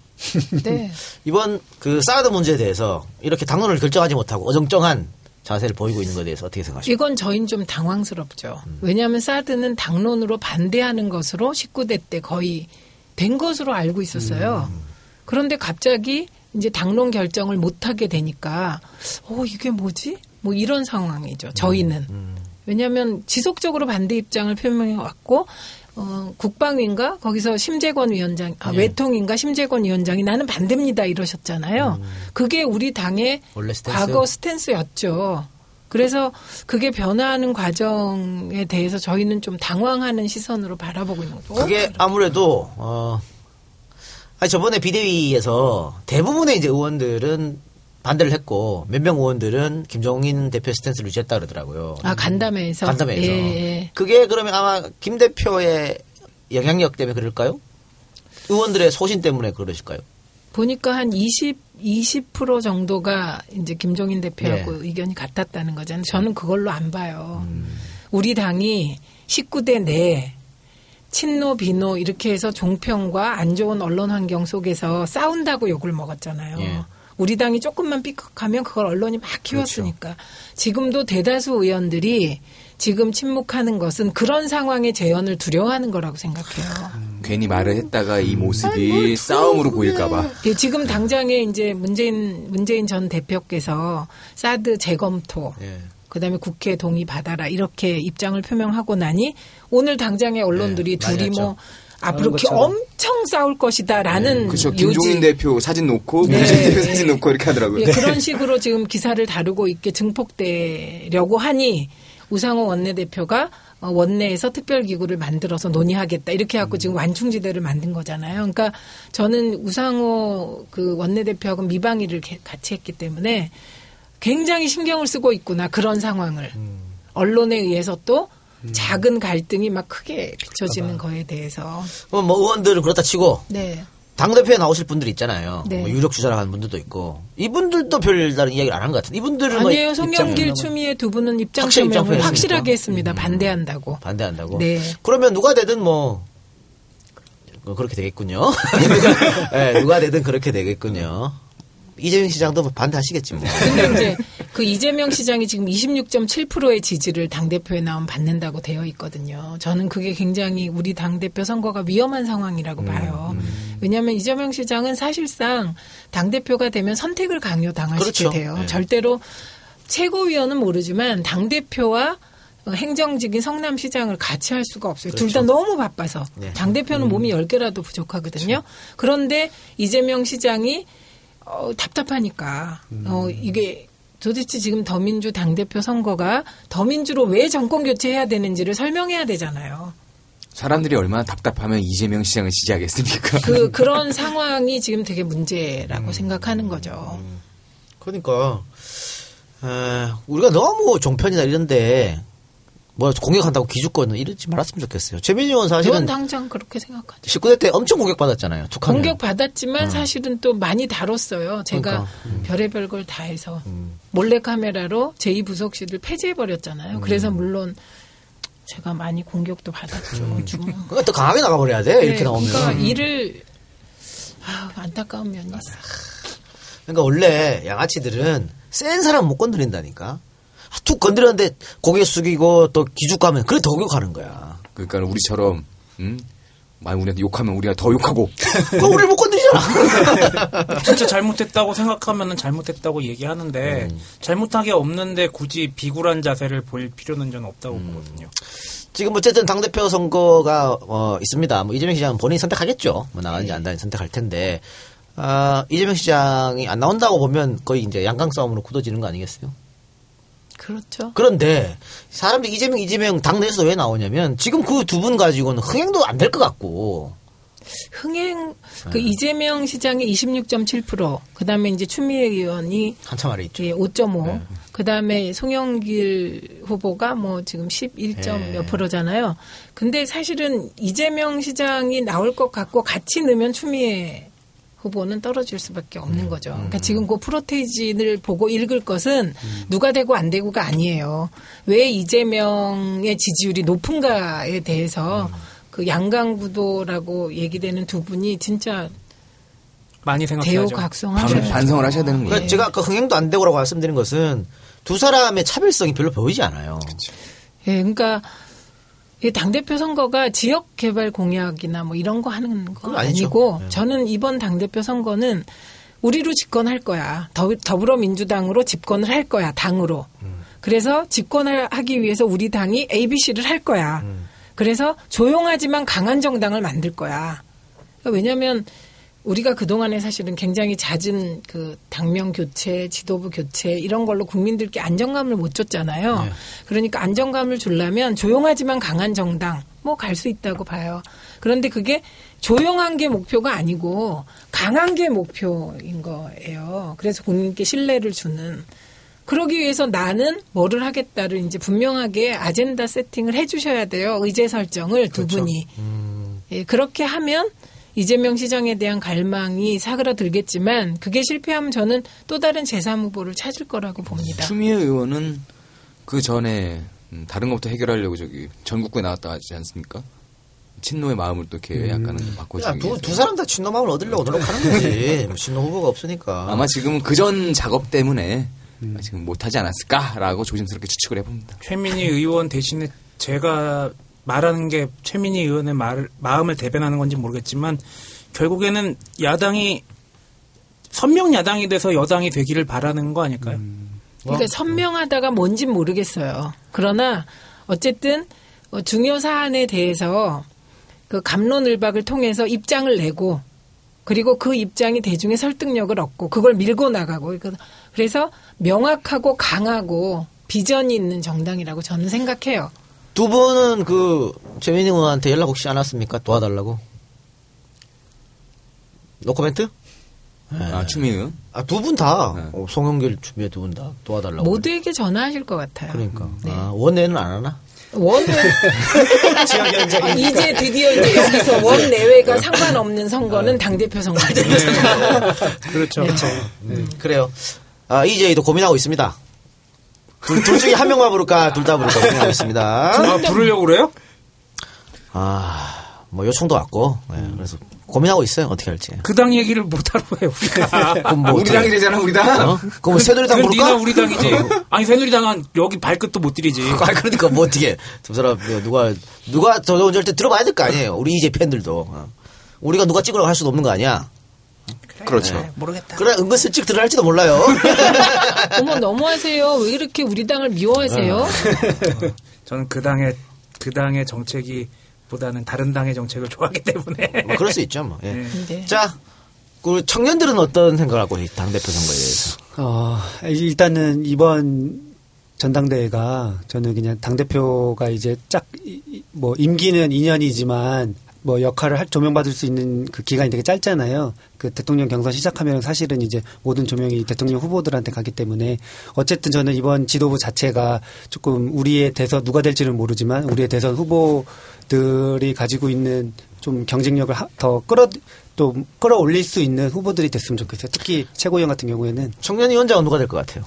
네. 이번 그 사드 문제에 대해서 이렇게 당론을 결정하지 못하고 어정쩡한 자세를 보이고 있는 것에 대해서 어떻게 생각하십니까? 이건 저희는 좀 당황스럽죠. 왜냐하면 사드는 당론으로 반대하는 것으로 19대 때 거의 된 것으로 알고 있었어요. 그런데 갑자기 이제 당론 결정을 못하게 되니까, 어, 이게 뭐지? 뭐 이런 상황이죠. 저희는. 왜냐하면 지속적으로 반대 입장을 표명해 왔고, 어, 국방위인가? 거기서 심재권 위원장, 아, 외통인가? 심재권 위원장이 나는 반대입니다. 이러셨잖아요. 그게 우리 당의 stance? 과거 stance였죠. 그래서 그게 변화하는 과정에 대해서 저희는 좀 당황하는 시선으로 바라보고 있는 거죠. 그게 아무래도 어 아니 저번에 비대위에서 대부분의 이제 의원들은 반대를 했고 몇 명 의원들은 김종인 대표 stance를 유지했다 그러더라고요. 아 간담회에서 간담회에서. 예, 예. 그게 그러면 아마 김 대표의 영향력 때문에 그럴까요? 의원들의 소신 때문에 그러실까요? 보니까 한 20, 20% 정도가 이제 김종인 대표하고 예. 의견이 같았다는 거잖아요. 저는 그걸로 안 봐요. 음. 우리 당이 19대 내 친노 비노 이렇게 해서 종편과 안 좋은 언론 환경 속에서 싸운다고 욕을 먹었잖아요. 예. 우리 당이 조금만 삐걱하면 그걸 언론이 막 키웠으니까 지금도 대다수 의원들이 지금 침묵하는 것은 그런 상황의 재현을 두려워하는 거라고 생각해요. 괜히 말을 했다가 이 모습이 싸움으로 보일까봐. 예, 지금 당장에 이제 문재인 문재인 전 대표께서 사드 재검토 예. 그다음에 국회 동의 받아라 이렇게 입장을 표명하고 나니 오늘 당장에 언론들이 네, 많이 둘이 뭐. 앞으로 이렇게 것처럼. 엄청 싸울 것이다라는 그렇죠. 요지 김종인 대표 사진 놓고 네. 문재인 대표 네. 사진 놓고 이렇게 하더라고요. 예, 그런 식으로 지금 기사를 다루고 있게 증폭되려고 하니 우상호 원내대표가 어, 원내에서 특별기구를 만들어서 논의하겠다. 이렇게 해갖고 지금 완충지대를 만든 거잖아요. 그러니까 저는 우상호 그 원내대표하고 미방위를 개- 같이 했기 때문에 굉장히 신경을 쓰고 있구나 그런 상황을. 언론에 의해서 또 작은 갈등이 막 크게 비춰지는 거에 대해서. 그럼 뭐 의원들은 그렇다 치고 네. 당 대표에 나오실 분들 있잖아요. 네. 뭐 유력 주자라 하는 분들도 있고 이분들도 별다른 이야기를 안 한 것 같은데 이분들은 뭐 아니에요. 송영길, 추미애 두 분은 입장 표명을? 확실하게 했습니다. 반대한다고. 반대한다고. 네. 그러면 누가 되든 뭐 어, 그렇게 되겠군요. 네, 누가 되든 그렇게 되겠군요. 이재명 시장도 뭐 반대하시겠지 뭐. 근데 이제 그 이재명 시장이 지금 26.7%의 지지를 당대표에 나오면 받는다고 되어 있거든요. 저는 그게 굉장히 우리 당대표 선거가 위험한 상황이라고 봐요. 왜냐하면 이재명 시장은 사실상 당 대표가 되면 선택을 강요당하시게 그렇죠. 돼요. 네. 절대로 최고위원은 모르지만 당 대표와 어, 행정직인 성남시장을 같이 할 수가 없어요. 둘다 너무 바빠서. 네. 당 대표는 몸이 10개라도 부족하거든요. 그런데 이재명 시장이 어, 답답하니까 어, 이게 도대체 지금 더민주 당대표 선거가 더민주로 왜 정권 교체해야 되는지를 설명해야 되잖아요. 사람들이 얼마나 답답하면 이재명 시장을 지지하겠습니까? 그, 그런 상황이 지금 되게 문제라고 생각하는 거죠. 그러니까 에, 우리가 너무 종편이나 이런데 뭐 공격한다고 기죽거나 이러지 말았으면 좋겠어요. 최민희 의원 사실은 당장 그렇게 생각하죠. 19대 때 엄청 공격받았잖아요. 툭하면. 공격 받았지만 사실은 또 많이 다뤘어요. 제가 그러니까. 별의별 걸 다 해서 몰래 카메라로 제2부속실을 폐지해 버렸잖아요. 그래서 물론 제가 많이 공격도 받았죠. 좀. 그러니까 더 강하게 나가버려야 돼. 이렇게 네, 나오면. 그러니까 일을 아, 안타까운 면이 있어요. 그러니까 원래 양아치들은 센 사람 못 건드린다니까. 아, 툭 건드렸는데 고개 숙이고 또 기죽하면 그래 더 공격하는 거야. 그러니까 우리처럼 음? 많이 우리한테 욕하면 우리가 더 욕하고 그럼 우리를 못 건드리잖아. 진짜 잘못했다고 생각하면 잘못했다고 얘기하는데 잘못한 게 없는데 굳이 비굴한 자세를 보일 필요는 저는 없다고 보거든요. 지금 어쨌든 당대표 선거가 어, 있습니다. 뭐 이재명 시장은 본인이 선택하겠죠. 뭐 나가는지 안 나가는지 선택할 텐데 아, 이재명 시장이 안 나온다고 보면 거의 이제 양강 싸움으로 굳어지는 거 아니겠어요? 그렇죠. 그런데 사람들이 이재명 이재명 당내에서 왜 나오냐면 지금 그 두 분 가지고는 흥행도 안 될 것 같고 흥행 네. 그 이재명 시장이 26.7%, 그다음에 이제 추미애 의원이 한참 아래 있죠. 예, 5.5. 그다음에 송영길 후보가 뭐 지금 11점 네. 몇 프로잖아요. 근데 사실은 이재명 시장이 나올 것 같고 같이 넣으면 추미애 후보는 떨어질 수밖에 없는 거죠. 그러니까 지금 그 프로테이진을 보고 읽을 것은 누가 되고 안 되고가 아니에요. 왜 이재명의 지지율이 높은가에 대해서 그 양강구도라고 얘기되는 두 분이 진짜 많이 생각해야죠. 대우각성하셔야 반, 반성을 하셔야 되는 거예요. 그러니까 제가 그 흥행도 안 되고라고 말씀드린 것은 두 사람의 차별성이 별로 보이지 않아요. 예, 그러니까 이 당대표 선거가 지역 개발 공약이나 뭐 이런 거 하는 아니죠. 아니고 네. 저는 이번 당대표 선거는 우리로 집권할 거야. 더, 더불어민주당으로 집권을 할 거야. 당으로. 음. 그래서 집권을 하기 위해서 우리 당이 ABC를 할 거야. 음. 그래서 조용하지만 강한 정당을 만들 거야. 그러니까 왜냐하면 우리가 그동안에 사실은 굉장히 잦은 그 당명 교체, 지도부 교체 이런 걸로 국민들께 안정감을 못 줬잖아요. 네. 그러니까 안정감을 주려면 조용하지만 강한 정당 뭐 갈 수 있다고 봐요. 그런데 그게 조용한 게 목표가 아니고 강한 게 목표인 거예요. 그래서 국민께 신뢰를 주는 그러기 위해서 나는 뭐를 하겠다를 이제 분명하게 아젠다 세팅을 해주셔야 돼요. 의제 설정을 두 분이. 예, 그렇게 하면 이재명 시장에 대한 갈망이 사그라들겠지만 그게 실패하면 저는 또 다른 제3 후보를 찾을 거라고 봅니다. 추미애 의원은 그 전에 음, 다른 것부터 해결하려고 저기 전국구에 나왔다 하지 않습니까? 친노의 마음을 또 이렇게 약간은 바꿔주기 야, 두, 위해서. 두 사람 다 친노 마음을 얻으려고 노력하는 거지. 뭐 친노 후보가 없으니까. 아마 지금은 그전 작업 때문에 지금 못하지 않았을까라고 조심스럽게 추측을 해봅니다. 최민희 의원 대신에 제가 말하는 게 최민희 의원의 말, 마음을 대변하는 건지 모르겠지만 결국에는 야당이 선명 야당이 돼서 여당이 되기를 바라는 거 아닐까요? 그러니까 선명하다가 뭔진 모르겠어요. 그러나 어쨌든 어, 중요 사안에 대해서 그 감론을박을 통해서 입장을 내고 그리고 그 입장이 대중의 설득력을 얻고 그걸 밀고 나가고 그래서 명확하고 강하고 비전이 있는 정당이라고 저는 생각해요. 두 분은 그 최민희 의원한테 연락 혹시 안 왔습니까? 도와달라고. 노코멘트? 아 추미애 의원? 아, 두 분 다. 네. 어, 송영길 주비에 두분 다 도와달라고. 모두에게 전화하실 것 같아요. 그러니까. 네. 아, 원내는 안 하나? 원은 아, 이제 드디어 이제 여기서 원 내외가 상관없는 선거는 당 대표 선거죠. 그렇죠. 음, 그래요. 아, 이제도 고민하고 있습니다. 둘, 둘 중에 한 명만 부를까, 둘 다 부를까 고민하고 있습니다. 아, 부르려고 그래요? 아, 뭐 요청도 왔고, 네, 그래서 고민하고 있어요. 어떻게 할지. 그 당 얘기를 못하러 왜 우리가. 그럼 뭐 우리 당이되잖아 우리 당. 어? 그럼 새누리당 그건 부를까? 니나 우리 당이지. 아니 새누리당은 여기 발끝도 못 들이지. 아, 그러니까 뭐 어떻게 두 사람 누가 누가 더 좋은지 때 들어봐야 될 거 아니에요. 우리 이제 팬들도. 어. 우리가 누가 찍으라고 할 수도 없는 거 아니야. 그렇죠. 네, 모르겠다. 그래 은근슬쩍 들어갈지도 몰라요. 어머 너무하세요. 왜 이렇게 우리 당을 미워하세요? 저는 그 당의 그 당의 정책이 보다는 다른 당의 정책을 좋아하기 때문에 뭐 그럴 수 있죠. 뭐. 예. 네. 자, 그 청년들은 어떤 생각을 하고 당 대표 선거에 대해서? 어, 일단은 이번 전당대회가 저는 그냥 당 대표가 이제 짝, 뭐, 임기는 2년이지만 뭐 역할을 할, 조명받을 수 있는 그 기간이 되게 짧잖아요. 그 대통령 경선 시작하면 사실은 이제 모든 조명이 대통령 후보들한테 가기 때문에 어쨌든 저는 이번 지도부 자체가 조금 우리의 대선 누가 될지는 모르지만 우리의 대선 후보들이 가지고 있는 좀 경쟁력을 하- 더 끌어 또 끌어올릴 수 있는 후보들이 됐으면 좋겠어요. 특히 최고위원 같은 경우에는 청년 위원장은 누가 될 것 같아요?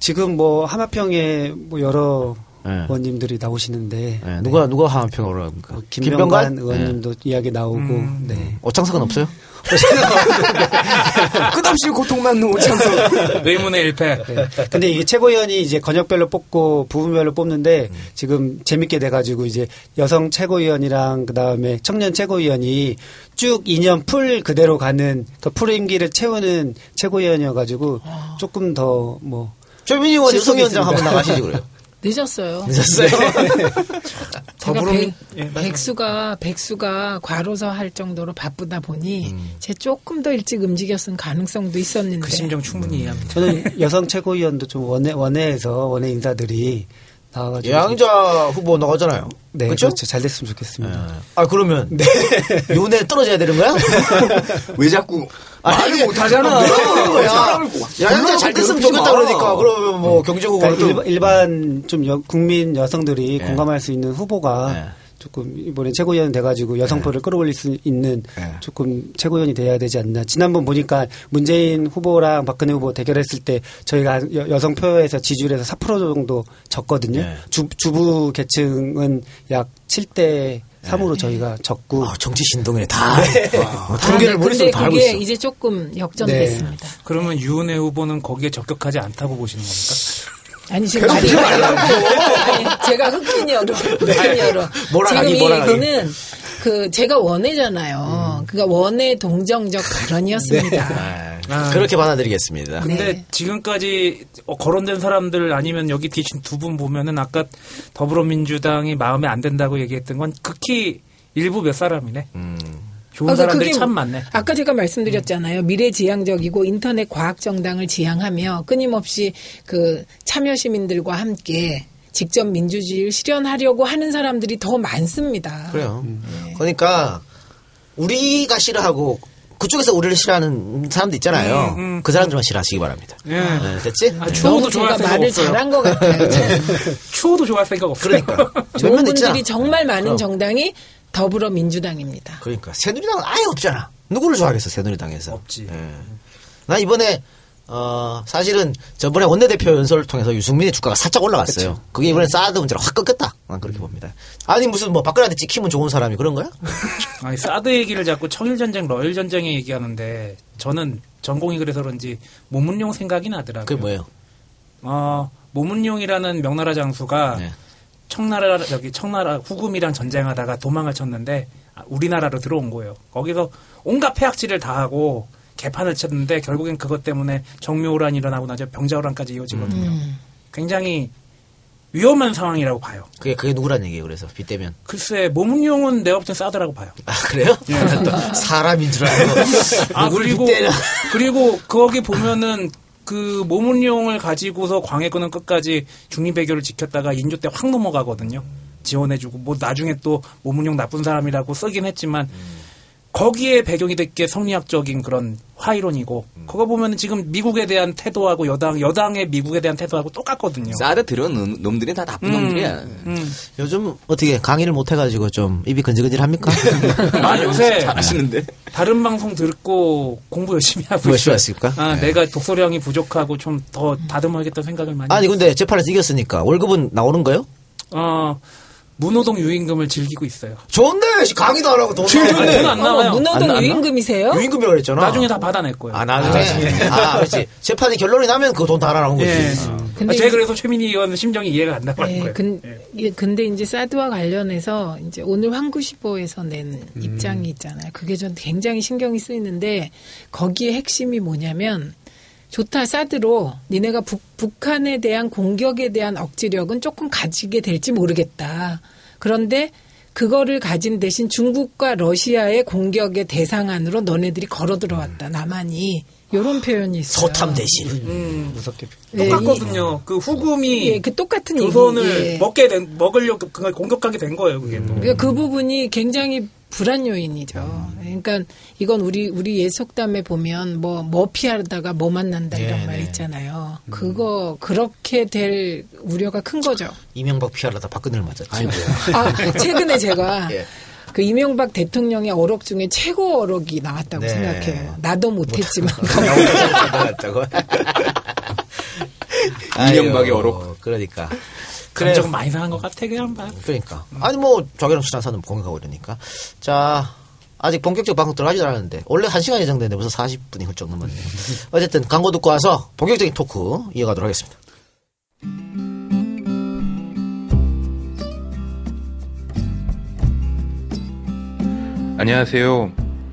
지금 뭐 하마평에 뭐 여러 네. 의원님들이 나오시는데 예, 누가 누가 화한평으로 합니까? 뭐 김병관 의원님도 이야기 나오고 네. 예. 오창석은 없어요? 끝없이 고통받는 오창석. 의문의 일패. 네. 근데 이게 최고위원이 이제 권역별로 뽑고 부분별로 뽑는데 지금 재밌게 돼가지고 이제 여성 최고위원이랑 그 다음에 청년 최고위원이 쭉 2년 풀 그대로 가는 그풀 임기를 채우는 최고위원이어가지고 조금 더뭐 최민희 의원 여성위원장. 한번 나가시지 그래요. 늦었어요. 늦었어요. 제가 더불어민- 백, 예. 백수가 백수가 과로사 할 정도로 바쁘다 보니 음. 제 조금 더 일찍 움직였을 가능성도 있었는데 그 심정 충분히 이해합니다. 저는 여성 최고위원도 좀 원내 원내에서 원내 인사들이 나와가지고 예양자 후보 나가잖아요. 네, 그렇죠? 그렇죠. 잘 됐으면 좋겠습니다. 아 그러면 윤회 떨어져야 되는 거야? 왜 자꾸 말을 이게- 못하잖아. 아, 야양자 잘 됐으면 좋겠다 마. 그러니까 그러면 뭐 경제 후보가 그러니까 좀 일반, 일반 좀 여- 국민 여성들이 예. 공감할 수 있는 후보가 예. 조금 이번에 최고위원 돼가지고 여성표를 끌어올릴 수 있는 예. 조금 최고위원이 돼야 되지 않나. 지난번 보니까 문재인 후보랑 박근혜 후보 대결했을 때 저희가 여- 여성표에서 지지율에서 4% 정도 졌거든요. 예. 주, 주부 계층은 약 7대 3으로 저희가 졌고. 아, 정치 신동이네 다. 와, 아, 통계를 네, 머릿속에 근데 다 알고 있어. 이제 조금 역전됐습니다. 그러면 유은혜 후보는 거기에 적격하지 않다고 보시는 겁니까? 아니 지금 말이 아니 제가 흑인여로 흑인여로 몰아가기, 지금 이 몰아가기. 얘기는 그 제가 원해잖아요. 그러니까 원해 동정적 발언이었습니다. 아, 그렇게 받아들이겠습니다. 네. 근데 지금까지 어, 거론된 사람들 아니면 여기 계신 두 분 보면은 아까 더불어민주당이 마음에 안 든다고 얘기했던 건 극히 일부 몇 사람이네. 음. 좋은 그래서 사람들이 그게 참 많네. 아까 제가 말씀드렸잖아요. 미래지향적이고 인터넷 과학 정당을 지향하며 끊임없이 그 참여 시민들과 함께 직접 민주주의를 실현하려고 하는 사람들이 더 많습니다. 그래요. 그러니까 우리가 싫어하고 그쪽에서 우리를 싫어하는 사람도 있잖아요. 음, 음. 그 사람들만 싫어하시기 바랍니다. 예. 네, 됐지? 아, 추호도 좋아할 생각 말을 없어요. 잘한 것 같아요. 참. 추호도 좋아할 생각 없어요. 그러니까. 좋은 몇몇 있잖아. 분들이 정말 많은 그럼. 정당이 더불어민주당입니다. 그러니까 새누리당은 아예 없잖아. 누구를 좋아하겠어 새누리당에서. 없지. 예. 나 이번에 어 사실은 저번에 원내대표 연설을 통해서 유승민의 주가가 살짝 올라갔어요. 그게 이번에 사드 문제로 확 꺾였다. 난 그렇게 봅니다. 아니 무슨 뭐 박근혜한테 찍히면 좋은 사람이 그런 거야? 아니 사드 얘기를 자꾸 청일 전쟁, 러일 전쟁에 얘기하는데 저는 전공이 그래서 그런지 모문용 생각이 나더라고요. 그게 뭐예요? 어, 모문용이라는 명나라 장수가 네. 청나라 저기 청나라 후금이랑 전쟁하다가 도망을 쳤는데 아, 우리나라로 들어온 거예요. 거기서 온갖 폐악질을 다 하고 개판을 쳤는데 결국엔 그것 때문에 정묘호란이 일어나고 나서 병자호란까지 이어지거든요. 음. 굉장히 위험한 상황이라고 봐요. 그게 그게 누구란 얘기예요? 그래서 빗대면 글쎄 모문용은 내가 볼땐 싸더라고 봐요. 아 그래요? 또 사람인 줄 알고 아 그리고? 그리고 거기 보면은 그 모문용을 가지고서 광해군은 끝까지 중립외교를 지켰다가 인조 때 확 넘어가거든요. 지원해주고 뭐 나중에 또 모문용 나쁜 사람이라고 쓰긴 했지만 거기에 배경이 될게 성리학적인 그런 화이론이고 그거 보면은 지금 미국에 대한 태도하고 여당 여당의 미국에 대한 태도하고 똑같거든요. 싸다 들은 놈들이 다 나쁜 놈들이야. 음. 요즘 어떻게 강의를 못 해가지고 좀 입이 근질근질합니까? 아 요새 잘하시는데. 다른 방송 듣고 공부 열심히 하고 뭐 열심히. 하십니까? 아, 네. 내가 독서량이 부족하고 좀 더 다듬어야겠다는 생각을 많이. 아니 근데 재판에서 이겼으니까 월급은 나오는 거요? 어, 문호동 유임금을 즐기고 있어요. 좋은데 강의도 안 하고 돈 아니, 돈안 어머, 나와요. 문호동 안 나- 안 나? 유임금이세요? 유임금이라고 그랬잖아. 나중에 다 받아낼 거예요. 아 나중에 아, 그렇지 재판이 결론이 나면 그 돈다 나오는 거지. 예. 근데 아, 제가 이제- 그래서 최민희 의원 심정이 이해가 안 나가는 예, 거예요. 근, 예. 예, 근데 이제 사드와 관련해서 이제 오늘 황구시보에서 낸 음. 입장이 있잖아요. 그게 전 굉장히 신경이 쓰이는데 거기에 핵심이 뭐냐면 좋다 사드로 니네가 북, 북한에 대한 공격에 대한 억지력은 조금 가지게 될지 모르겠다. 그런데 그거를 가진 대신 중국과 러시아의 공격의 대상 안으로 너네들이 걸어 들어왔다. 남한이 이런 표현이 있어요. 소탐 대신. 음, 무섭게. 예, 똑같거든요. 그 후금이 예, 그 똑같은. 조선을 예. 먹게 된, 먹으려고 그걸 공격하게 된 거예요, 그게 또. 그러니까 그 부분이 굉장히 불안 요인이죠. 그러니까 이건 우리 우리 예속담에 보면 뭐뭐 피하다가 뭐 만난다 이런 네, 말 네. 있잖아요. 그거 그렇게 될 우려가 큰 거죠. 이명박 피하려다 박근혜를 맞았지. 아, 최근에 제가 예. 그 이명박 대통령의 어록 중에 최고 어록이 나왔다고 네. 생각해요. 나도 못했지만 나왔다고. 이명박의 어록. 그러니까. 감정 많이 상한 것 같아, 그냥 봐. 그러니까. 아니, 뭐, 자기랑 친한 사람 공격하고 이러니까. 자, 아직 본격적 방송 들어가지도 않았는데, 원래 1 시간 예정됐는데 벌써 40분이 훌쩍 넘었네요. 어쨌든, 광고 듣고 와서 본격적인 토크 이어가도록 하겠습니다. 안녕하세요.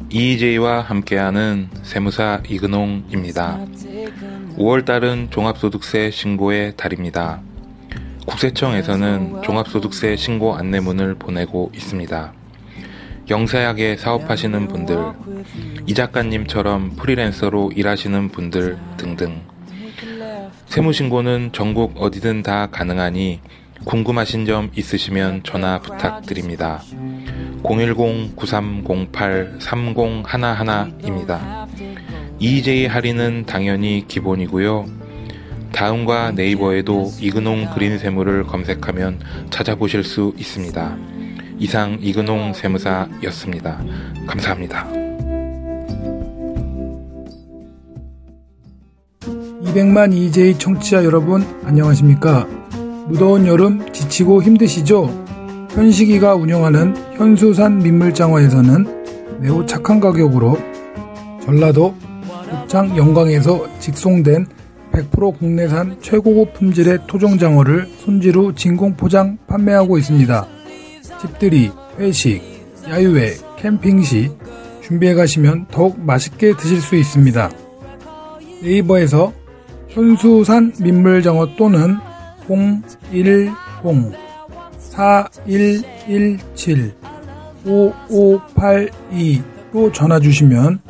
EJ와 함께하는 세무사 이근홍입니다. 5월달은 종합소득세 신고의 달입니다. 국세청에서는 종합소득세 신고 안내문을 보내고 있습니다. 영세하게 사업하시는 분들, 이 작가님처럼 프리랜서로 일하시는 분들 등등. 세무신고는 전국 어디든 다 가능하니 궁금하신 점 있으시면 전화 부탁드립니다. 010-9308-3011입니다. EJ 할인은 당연히 기본이고요. 다음과 네이버에도 이근홍 그린 세무를 검색하면 찾아보실 수 있습니다. 이상 이근홍 세무사였습니다. 감사합니다. 200만 EJ 청취자 여러분 안녕하십니까? 무더운 여름 지치고 힘드시죠? 현식이가 운영하는 현수산 민물장어에서는 매우 착한 가격으로 전라도 고창 영광에서 직송된 100% 국내산 최고급 품질의 토종장어를 손질후 진공 포장 판매하고 있습니다. 집들이, 회식, 야유회, 캠핑 시 준비해 가시면 더욱 맛있게 드실 수 있습니다. 네이버에서 현수산 민물장어 또는 010-4117-5582로 전화 주시면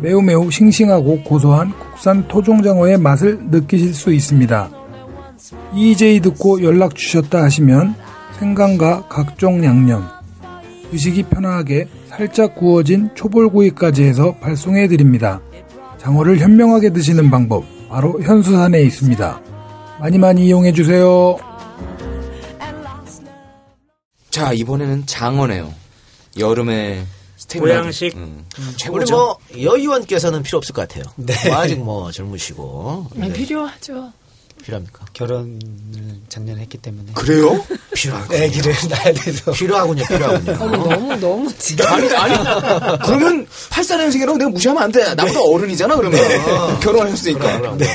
매우 매우 싱싱하고 고소한 국산 토종장어의 맛을 느끼실 수 있습니다. EJ 듣고 연락 주셨다 하시면 생강과 각종 양념, 드시기 편하게 살짝 구워진 초벌구이까지 해서 발송해 드립니다. 장어를 현명하게 드시는 방법 바로 현수산에 있습니다. 많이 많이 이용해 주세요. 자, 이번에는 장어네요. 여름에 보양식. 음, 우리 최고죠. 뭐, 여의원께서는 필요 없을 것 같아요. 뭐 아직 뭐 젊으시고. 아, 네. 필요하죠. 필요합니까? 결혼을 작년에 했기 때문에. 그래요? 필요하군요. 애기를 낳아야 돼서. 필요하군요, 필요하군요. 너무 너무 진짜. 아니, 아니. 그러면 84년생이라고 내가 무시하면 안 돼. 나보다 어른이잖아, 그러면. 결혼하셨으니까. 네.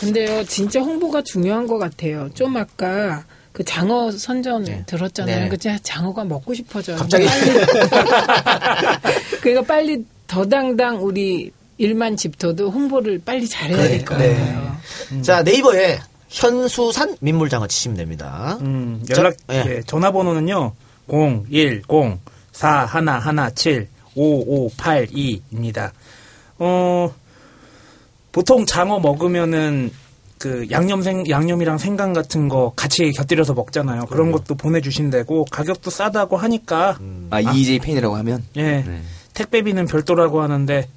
근데요, 진짜 홍보가 중요한 것 같아요. 좀 아까 그 장어 선전 네. 들었잖아요. 네. 그 장어가 먹고 싶어져요. 갑자기? 빨리. 그러니까 빨리 더당당 우리 일만 집터도 홍보를 빨리 잘해야 될것 네. 같아요. 자, 네이버에 현수산 민물장어 치시면 됩니다. 음, 연락, 자, 예. 예, 전화번호는요, 010-4117-5582입니다. 어, 보통 장어 먹으면은, 그, 양념 생, 양념이랑 생강 같은 거 같이 곁들여서 먹잖아요. 그런 것도 보내주신다고, 가격도 싸다고 하니까, 아, EJ 팬이라고 하면? 예, 네. 택배비는 별도라고 하는데,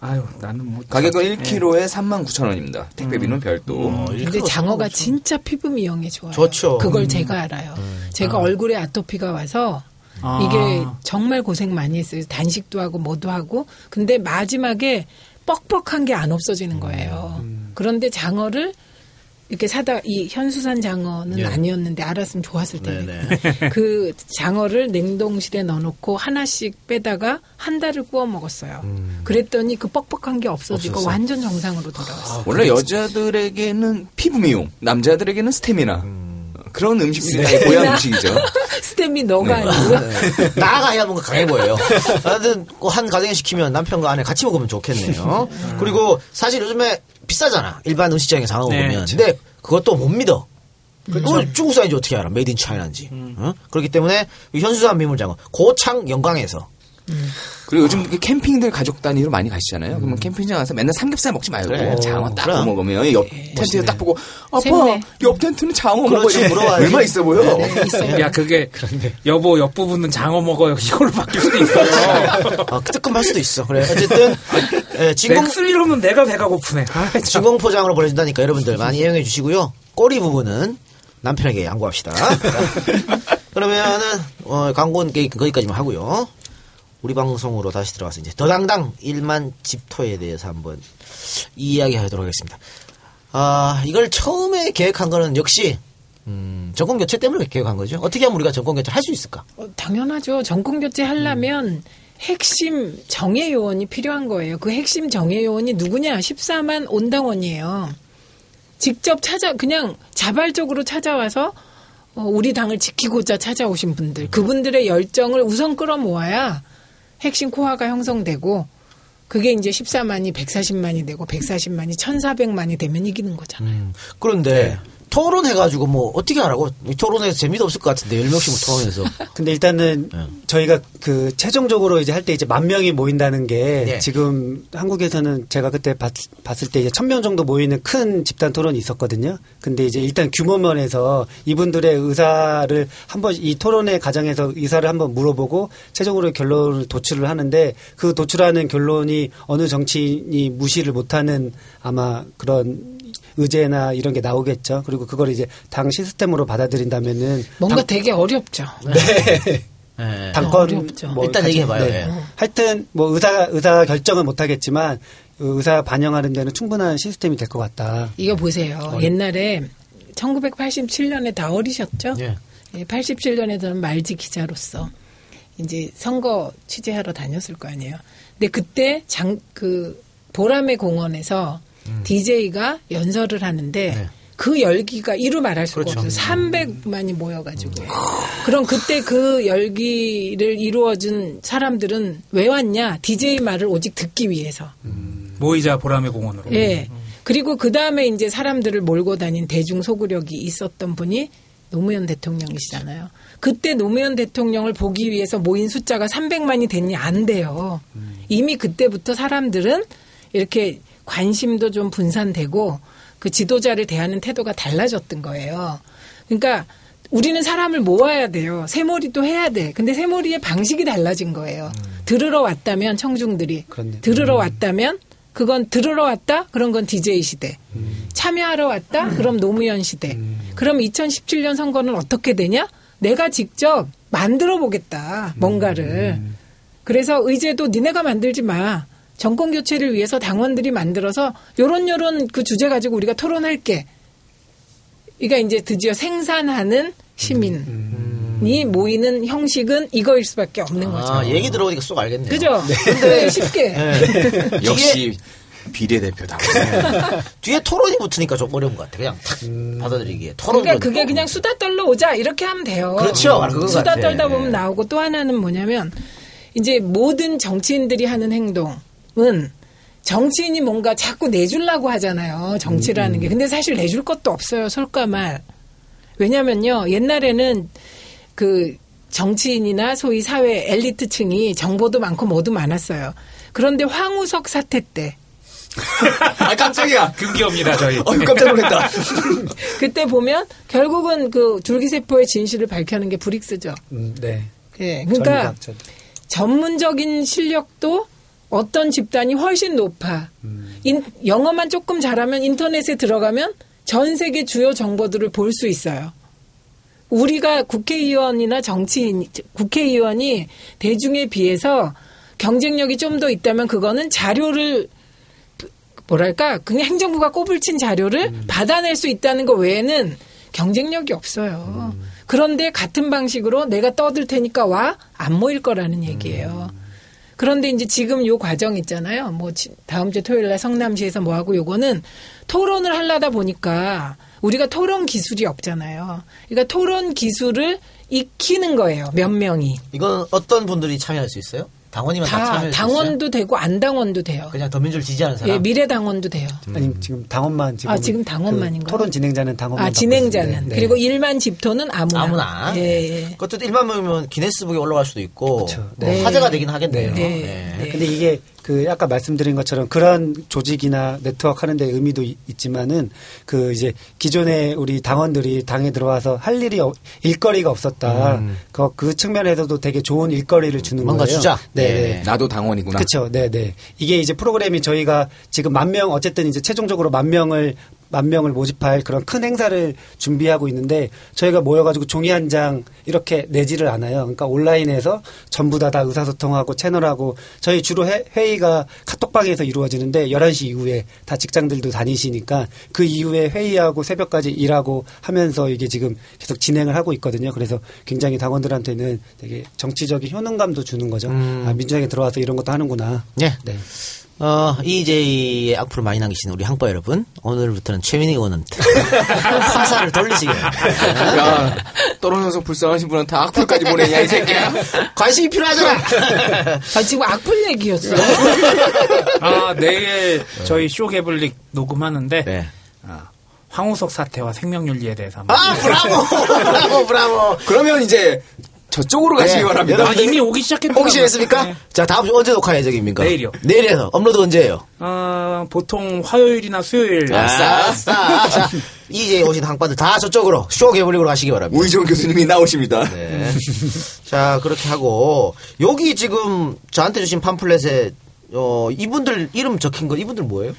아유, 나는 뭐. 가격은 예. 1kg에 39,000원입니다. 택배비는 별도. 어, 근데 장어가 진짜 피부 미용에 좋아요. 좋죠. 그걸 음. 제가 알아요. 제가 얼굴에 아토피가 와서 아. 이게 정말 고생 많이 했어요. 단식도 하고 뭐도 하고. 근데 마지막에 뻑뻑한 게 안 없어지는 거예요. 그런데 장어를 이렇게 사다 이 현수산 장어는 예. 아니었는데 알았으면 좋았을 텐데 네네. 그 장어를 냉동실에 넣어놓고 하나씩 빼다가 한 달을 구워 먹었어요. 그랬더니 그 뻑뻑한 게 없어지고 없었어. 완전 정상으로 돌아왔어요. 원래 여자들에게는 피부 미용, 남자들에게는 스태미나. 그런 음식들이 다 고양 음식이죠. 스텝이 너가 네. 아니고요. 나가 해야 뭔가 강해 보여요. 하여튼 그한 가정에 시키면 남편과 아내 같이 먹으면 좋겠네요. 그리고 사실 요즘에 비싸잖아. 일반 음식점에 장어 네, 먹으면. 근데 그것도 못 믿어. 그걸 중국산인지 어떻게 알아? 메이드 인 차이나인지. 어? 그렇기 때문에 이 현수산 민물장어 고창 영광에서 그리고 요즘 그 캠핑들 가족 단위로 많이 가시잖아요. 그러면 캠핑장 가서 맨날 삼겹살 먹지 말고 그래. 장어 딱 그럼. 먹으면 옆 텐트에 딱 보고 아빠 샘네. 옆 텐트는 장어 먹어 그렇지, 이러면 물어봐야지. 얼마 있어 보여. 야 그게 여보 옆 부분은 장어 먹어요 이걸로 바뀔 수도 있어요. 어, 뜨끔할 수도 있어. 그래. 어쨌든 예, 진공 맥스리로는 내가 배가 고프네. 아, 참. 진공 포장으로 보내준다니까 여러분들 많이 이용해 주시고요. 꼬리 부분은 남편에게 양보합시다. 그러면은 어, 광고는 게- 거기까지만 하고요. 우리 방송으로 다시 들어가서 이제 더당당 1만 집토에 대해서 한번 이야기하도록 하겠습니다. 아 이걸 처음에 계획한 거는 역시 음, 정권 교체 때문에 계획한 거죠. 어떻게 하면 우리가 정권 교체 할 수 있을까? 어, 당연하죠. 정권 교체 하려면 핵심 정예 요원이 필요한 거예요. 그 핵심 정예 요원이 누구냐? 14만 온당원이에요. 직접 찾아 그냥 자발적으로 찾아와서 어, 우리 당을 지키고자 찾아오신 분들, 그분들의 열정을 우선 끌어모아야 핵심 코어가 형성되고 그게 이제 14만이 140만이 되고 140만이 1,400만이 되면 이기는 거잖아요. 음, 그런데 토론해가지고 뭐 어떻게 하라고? 토론해서 재미도 없을 것 같은데 10명씩 토론해서 근데 일단은 네. 저희가 그 최종적으로 이제 할 때 이제 만 명이 모인다는 게 네. 지금 한국에서는 제가 그때 봤, 을 때 이제 천 명 정도 모이는 큰 집단 토론이 있었거든요. 근데 이제 일단 규모 면에서 이분들의 의사를 한번 이 토론의 과정에서 의사를 한번 물어보고 최종으로 결론을 도출을 하는데 그 도출하는 결론이 어느 정치인이 무시를 못하는 아마 그런 의제나 이런 게 나오겠죠. 그리고 그걸 이제 당 시스템으로 받아들인다면은 뭔가 당- 되게 어렵죠. 네. 당권 어렵죠. 뭐 일단 얘기해봐요. 네. 예. 하여튼 뭐 의사 의사 결정은 못하겠지만 의사 반영하는 데는 충분한 시스템이 될 것 같다. 이거 보세요. 옛날에 1987년에 다 어리셨죠? 예. 87년에 저는 말지 기자로서 이제 선거 취재하러 다녔을 거 아니에요. 근데 그때 장, 그, 보람의 공원에서 DJ가 연설을 하는데 네. 그 열기가 이루 말할 수가 그렇죠. 없어요. 300만이 모여가지고. 그럼 그때 그 열기를 이루어준 사람들은 왜 왔냐? DJ 말을 오직 듣기 위해서. 모이자 보람의 공원으로. 예. 그리고 그 다음에 이제 사람들을 몰고 다닌 대중 소구력이 있었던 분이 노무현 대통령이시잖아요. 그때 노무현 대통령을 보기 위해서 모인 숫자가 300만이 됐니? 안 돼요. 이미 그때부터 사람들은 이렇게 관심도 좀 분산되고 그 지도자를 대하는 태도가 달라졌던 거예요. 그러니까 우리는 사람을 모아야 돼요. 새몰이도 해야 돼. 근데 새몰이의 방식이 달라진 거예요. 들으러 왔다면 청중들이 그렇네. 들으러 왔다면 그건 들으러 왔다? 그런 건 DJ 시대. 참여하러 왔다? 그럼 노무현 시대. 그럼 2017년 선거는 어떻게 되냐? 내가 직접 만들어 보겠다. 뭔가를. 그래서 의제도 니네가 만들지 마. 정권 교체를 위해서 당원들이 만들어서 요런 요런 그 주제 가지고 우리가 토론할게. 그러니까 이제 드디어 생산하는 시민이 모이는 형식은 이거일 수밖에 없는 거죠. 아, 얘기 들어보니까 쏙 알겠네요. 그죠? 근데 쉽게. 네. 역시 비례대표다. 뒤에 토론이 붙으니까 좀 어려운 것 같아. 그냥 탁 받아들이기에. 토론. 그러니까 그게 그냥 수다 떨러 오자 이렇게 하면 돼요. 그렇죠. 것 수다 같아. 떨다 보면 나오고 또 하나는 뭐냐면 이제 모든 정치인들이 하는 행동 은 정치인이 뭔가 자꾸 내주려고 하잖아요. 정치라는 게. 근데 사실 내줄 것도 없어요. 솔까말. 왜냐면요. 옛날에는 그 정치인이나 소위 사회 엘리트층이 정보도 많고 뭐도 많았어요. 그런데 황우석 사태 때 아 깜짝이야. 금기업니다 저희. 어 깜짝 놀랐다. 그때 보면 결국은 그 줄기세포의 진실을 밝혀낸 게 브릭스죠. 음, 네. 예. 그러니까 전략적. 전문적인 실력도 어떤 집단이 훨씬 높아. 인- 영어만 조금 잘하면 인터넷에 들어가면 전 세계 주요 정보들을 볼 수 있어요. 우리가 국회의원이나 정치인, 국회의원이 대중에 비해서 경쟁력이 좀 더 있다면 그거는 자료를 뭐랄까 그냥 행정부가 꼬불 친 자료를 받아낼 수 있다는 거 외에는 경쟁력이 없어요. 그런데 같은 방식으로 내가 떠들 테니까 와 안 모일 거라는 얘기예요. 그런데 이제 지금 요 과정 있잖아요. 뭐 지- 다음 주 토요일 날 성남시에서 뭐 하고 요거는 토론을 하려다 보니까 우리가 토론 기술이 없잖아요. 그러니까 토론 기술을 익히는 거예요. 몇 명이. 이건 어떤 분들이 참여할 수 있어요? 당원이면 다, 다 참여할 수 있어요? 당원도 되고 안 당원도 돼요. 그냥 더민주를 지지하는 사람? 예, 미래 당원도 돼요. 아니 지금 당원만 지금 아, 지금 당원만인 그 거예요? 토론 진행자는 당원만 아, 진행자는. 네. 그리고 일만 집토는 아무나. 아무나. 예, 예. 그것도 1만 명이면 기네스북에 올라갈 수도 있고 그쵸. 뭐 네. 화제가 되긴 하겠네요. 네. 네. 근데 이게 그 아까 말씀드린 것처럼 그런 조직이나 네트워크 하는데 의미도 이- 있지만은 그 이제 기존에 우리 당원들이 당에 들어와서 할 일이 없- 일거리가 없었다. 그, 그 측면에서도 되게 좋은 일거리를 주는 뭔가 거예요. 주자. 네. 네. 네. 나도 당원이구나. 그렇죠. 네, 네. 이게 이제 프로그램이 저희가 지금 만 명 어쨌든 이제 최종적으로 만 명을 만 명을 모집할 그런 큰 행사를 준비하고 있는데 저희가 모여가지고 종이 한 장 이렇게 내지를 않아요. 그러니까 온라인에서 전부 다 다 의사소통하고 채널하고 저희 주로 회, 회의가 카톡방에서 이루어지는데 11시 이후에 다 직장들도 다니시니까 그 이후에 회의하고 새벽까지 일하고 하면서 이게 지금 계속 진행을 하고 있거든요. 그래서 굉장히 당원들한테는 되게 정치적인 효능감도 주는 거죠. 아, 민주당에 들어와서 이런 것도 하는구나. 네. 네. 어, EJ의 악플을 많이 남기시는 우리 항빠 여러분, 오늘부터는 최민희 의원한테 화살을 돌리시길. 야, 떨어져서 불쌍하신 분한테 악플까지 보내냐, 이 새끼야. 관심이 필요하잖아! 아, 지금 악플 얘기였어요. 아, 내일 저희 쇼 개블릭 녹음하는데 네. 아, 황우석 사태와 생명윤리에 대해서 한번 아, 브라보! 브라보, 브라보! 그러면 이제 저쪽으로 가시기 네, 바랍니다. 아, 여러분들 이미 오기 시작했더라고요. 오기 시작했습니까? 네. 자, 다음 주 언제 녹화 예정입니까? 내일이요. 내일에서. 업로드 언제예요? 어, 보통 화요일이나 수요일 아싸, 아싸. 자, EJ 오신 항빠들 다 저쪽으로, 쇼 개블릭으로 가시기 바랍니다. 우이종 교수님이 나오십니다. 네. 자, 그렇게 하고, 여기 지금 저한테 주신 팜플렛에, 어, 이분들 이름 적힌 거, 이분들 뭐예요?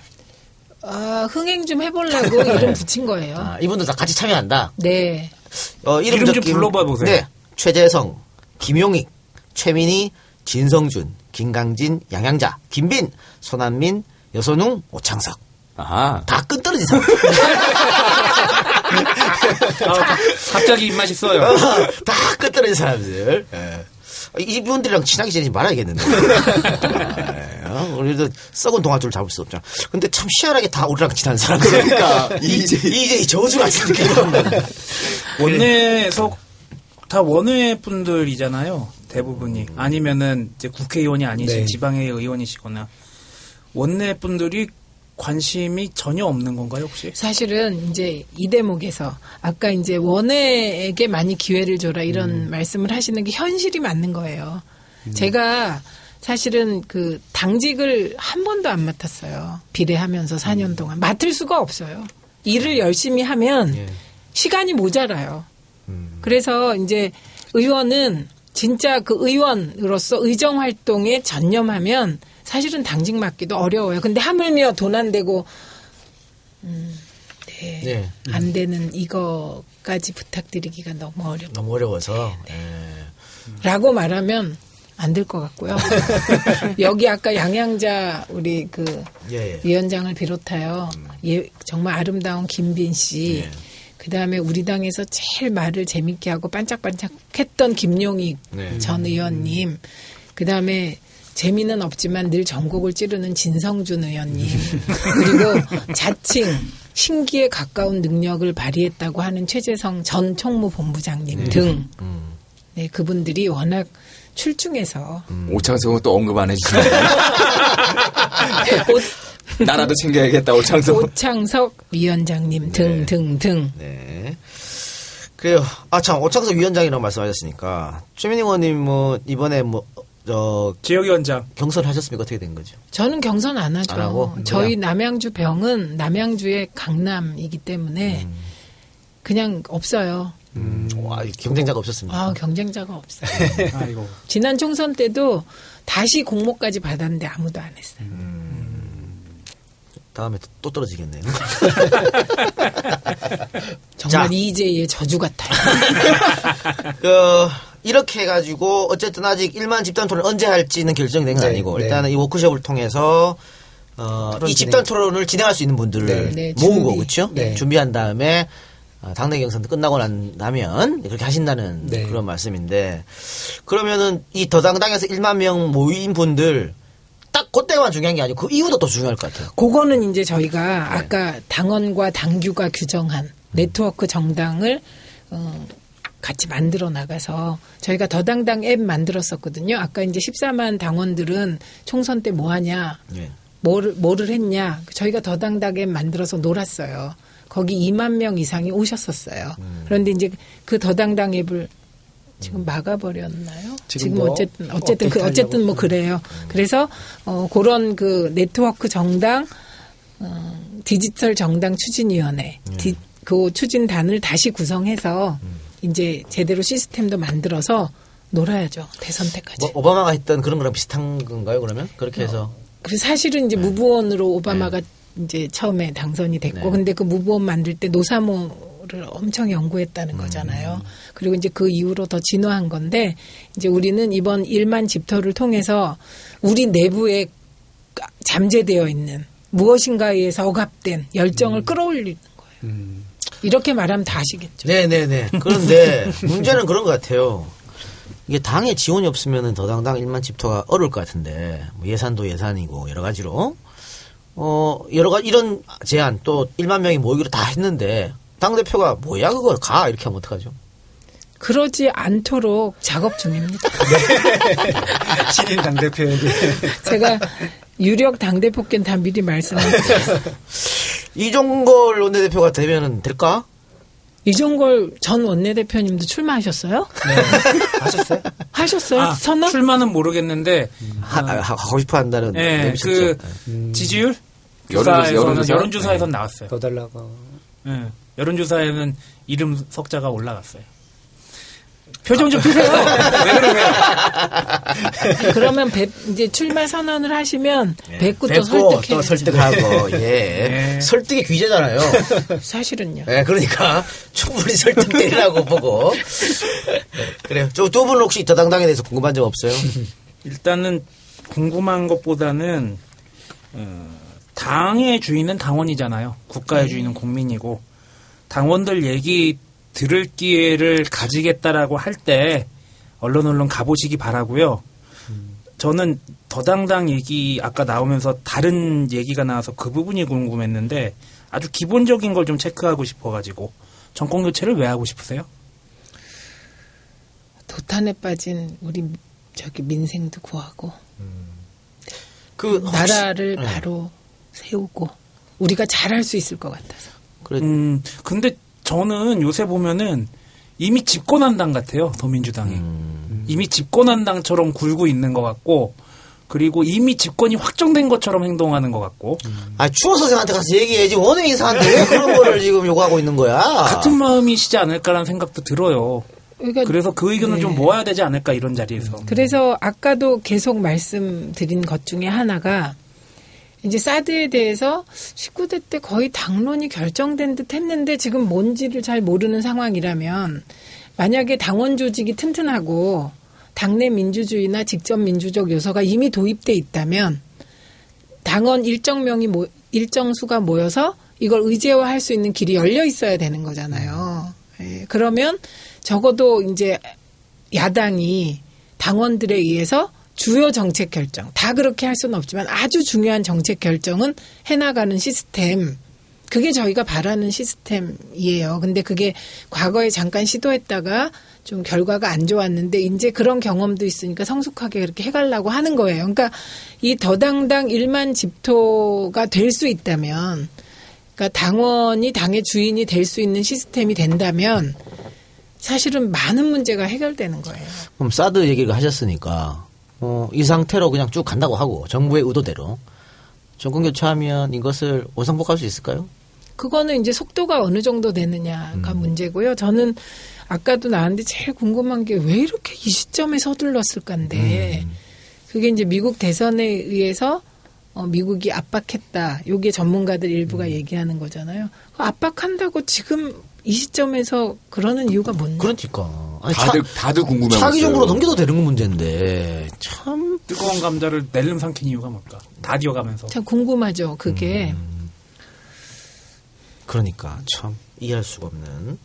아, 흥행 좀 해보려고 이름 붙인 거예요. 아, 이분들 다 같이 참여한다. 네. 어, 이름, 이름 좀 적힌- 불러봐 보세요. 네. 최재성, 김용익, 최민희, 진성준, 김강진, 양양자, 김빈, 손한민, 여선웅, 오창석. 아하. 다 끈떨어진 사람. 아, 갑자기 입맛이 써요. 다 끈떨어진 사람들. 예. 이분들이랑 친하게 지내지 말아야겠는데. 아, 우리도 썩은 동아줄을 잡을 수 없잖아. 근데 참 희한하게 다 우리랑 친한 사람들. 그러니까. 이제, 이제 저주 같은 느낌이 옵니다. 원내에서 다 원외 분들이잖아요. 대부분이 아니면은 이제 국회의원이 아니신 네. 지방의 의원이시거나 원내 분들이 관심이 전혀 없는 건가요 혹시? 사실은 이제 이 대목에서 아까 이제 원외에게 많이 기회를 줘라 이런 말씀을 하시는 게 현실이 맞는 거예요. 제가 사실은 그 당직을 한 번도 안 맡았어요. 비례하면서 4년 동안 맡을 수가 없어요. 일을 열심히 하면 시간이 모자라요. 그래서 이제 의원은 진짜 그 의원으로서 의정 활동에 전념하면 사실은 당직 맡기도 어려워요. 근데 하물며 돈 안 되고 음, 네, 네. 안 되는 이거까지 부탁드리기가 너무 어렵. 너무 어려워서. 예. 라고 말하면 안 될 것 같고요. 여기 아까 양양자 우리 그 예, 예. 위원장을 비롯하여 예, 정말 아름다운 김빈 씨, 예. 그 다음에 우리 당에서 제일 말을 재밌게 하고 반짝반짝했던 김용익 네. 전 의원님, 그 다음에 재미는 없지만 늘 전곡을 찌르는 진성준 의원님, 그리고 자칭 신기에 가까운 능력을 발휘했다고 하는 최재성 전 총무본부장님 등, 네 그분들이 워낙 출중해서 오창석은 또 언급 안 해주시네. 오- 나라도 챙겨야겠다, 오창석. 오창석 위원장님 등등 등. 네. 그래요. 아, 참, 오창석 위원장이라고 말씀하셨으니까, 최민희 의원님은 이번에 뭐, 저, 지역위원장 경선 하셨습니까? 어떻게 된 거죠? 저는 경선 안 하죠. 안 하고? 저희 그냥? 남양주 병은 남양주의 강남이기 때문에 그냥 없어요. 음, 와, 경쟁자가 없었습니다. 아, 경쟁자가 없어요. 아이고 지난 총선 때도 다시 공모까지 받았는데 아무도 안 했어요. 다음에 또- 또 떨어지겠네요. 정말 자. 이재의 저주 같아요. 그, 이렇게 해가지고, 어쨌든 아직 1만 집단 토론 언제 할지는 결정된 건 네, 아니고, 네. 일단은 이 워크숍을 통해서, 어, 토론 이 집단 토론을 진행할 수 있는 분들을 네. 네, 모으고 준비. 그렇죠? 네. 준비한 다음에 어, 당내 경선 끝나고 난 다면 그렇게 하신다는 네. 그런 말씀인데 그러면은 이 더당당에서 1만 명 모인 분들 딱 그때만 중요한 게 아니고 그 이후도 또 중요할 것 같아요. 그거는 이제 네. 저희가 아까 당원과 당규가 규정한 네트워크 정당을 어, 같이 만들어 나가서 저희가 더당당 앱 만들었었거든요. 아까 이제 14만 당원들은 총선 때 뭐 하냐, 예. 뭐를, 뭐를 했냐. 저희가 더당당 앱 만들어서 놀았어요. 거기 2만 명 이상이 오셨었어요. 음. 그런데 이제 그 더당당 앱을 지금 막아버렸나요? 지금 뭐 어쨌든 어쨌든 그. 어쨌든 뭐 그래요. 그래서 어 그런 그 네트워크 정당 어, 디지털 정당 추진위원회 디, 그 추진단을 다시 구성해서 이제 제대로 시스템도 만들어서 놀아야죠 대선 때까지. 뭐 오바마가 했던 그런 거랑 비슷한 건가요? 그러면 그렇게 해서 그래서 사실은 이제 무부원으로 오바마가 이제 처음에 당선이 됐고 네. 근데 그 무부원 만들 때 노사모 를 엄청 연구했다는 거잖아요. 그리고 이제 그 이후로 더 진화한 건데 이제 우리는 이번 1만 집터를 통해서 우리 내부에 잠재되어 있는 무엇인가에 의해서 억압된 열정을 끌어올리는 거예요. 이렇게 말하면 다 아시겠죠. 네네네. 그런데 문제는 그런 것 같아요. 이게 당의 지원이 없으면 더 당당 1만 집터가 어려울 것 같은데 뭐 예산도 예산이고 여러 가지로 어 여러 가지 이런 제안 또 1만 명이 모이기로 다 했는데 당 대표가 뭐야 그걸 가 이렇게 하면 어떡하죠? 그러지 않도록 작업 중입니다. 신인 당대표에게. 제가 유력 당대표께 다 미리 말씀드릴게요. 이종걸 원내대표가 되면은 될까? 이종걸 전 원내대표님도 출마하셨어요? 하셨어요? 하셨어요? 아, 선언? 출마는 모르겠는데 하, 하- 하고 싶어 한다는 예, 내비쳤죠. 그 네. 지지율 여론조사, 여론조사? 여론조사에선 나왔어요. 더 달라고. 예, 여론조사에는 이름 석자가 올라갔어요. 표정 좀 그러세요? 그러면 배- 이제 출마 선언을 하시면 뵙고 또 뵙고 설득해. 또 설득하고 예 예. 설득의 귀재잖아요. 사실은요. 예, 그러니까 충분히 설득되리라고 보고. 그래요. 저두 분은 혹시 더 당당에 대해서 궁금한 점 없어요? 일단은 궁금한 것보다는 어, 당의 주인은 당원이잖아요. 국가의 주인은 국민이고 당원들 얘기 들을 기회를 가지겠다라고 할 때 언론 언론 가보시기 바라고요. 저는 더당당 얘기 아까 나오면서 다른 얘기가 나와서 그 부분이 궁금했는데 아주 기본적인 걸 좀 체크하고 싶어가지고 정권 교체를 왜 하고 싶으세요? 도탄에 빠진 우리 저기 민생도 구하고 그 혹시- 나라를 네. 바로 세우고 우리가 잘할 수 있을 것 같아서. 그래, 음, 근데 저는 요새 보면은 이미 집권한당 같아요, 더민주당이. 음. 이미 집권한당처럼 굴고 있는 것 같고, 그리고 이미 집권이 확정된 것처럼 행동하는 것 같고, 아 추호 선생한테 가서 얘기해야지 원외 인사한테 왜 그런 거를 지금 요구하고 있는 거야? 같은 마음이시지 않을까라는 생각도 들어요. 그러니까 그래서 그 의견을 네. 좀 모아야 되지 않을까, 이런 자리에서. 그래서 아까도 계속 말씀드린 것 중에 하나가 이제 사드에 대해서 19대 때 거의 당론이 결정된 듯 했는데 지금 뭔지를 잘 모르는 상황이라면 만약에 당원 조직이 튼튼하고 당내 민주주의나 직접 민주적 요소가 이미 도입돼 있다면 당원 일정 명이 모, 일정 수가 모여서 이걸 의제화할 수 있는 길이 열려 있어야 되는 거잖아요. 예, 그러면 적어도 이제 야당이 당원들에 의해서 주요 정책 결정 다 그렇게 할 수는 없지만 아주 중요한 정책 결정은 해나가는 시스템 그게 저희가 바라는 시스템이에요. 근데 그게 과거에 잠깐 시도했다가 좀 결과가 안 좋았는데 이제 그런 경험도 있으니까 성숙하게 그렇게 해가려고 하는 거예요. 그러니까 이 더당당 1만 집토가 될 수 있다면 그러니까 당원이 당의 주인이 될 수 있는 시스템이 된다면 사실은 많은 문제가 해결되는 거예요. 그럼 사드 얘기를 하셨으니까 어, 이 상태로 그냥 쭉 간다고 하고 정부의 의도대로 정권 교체하면 이것을 원상복할 수 있을까요? 그거는 이제 속도가 어느 정도 되느냐가 문제고요. 저는 아까도 나왔는데 제일 궁금한 게 왜 이렇게 이 시점에 서둘렀을까인데 그게 이제 미국 대선에 의해서 어, 미국이 압박했다. 요게 전문가들 일부가 얘기하는 거잖아요. 그 압박한다고 지금 이 시점에서 그러는 이유가 뭔데? 그러니까 아니, 다들 차- 다들 궁금해하고 차기. 정부로 넘겨도 되는 문제인데 참 뜨거운 감자를 낼름 삼킨 이유가 뭘까? 다 디어가면서. 참 궁금하죠. 그게 그러니까 참 이해할 수가 없는.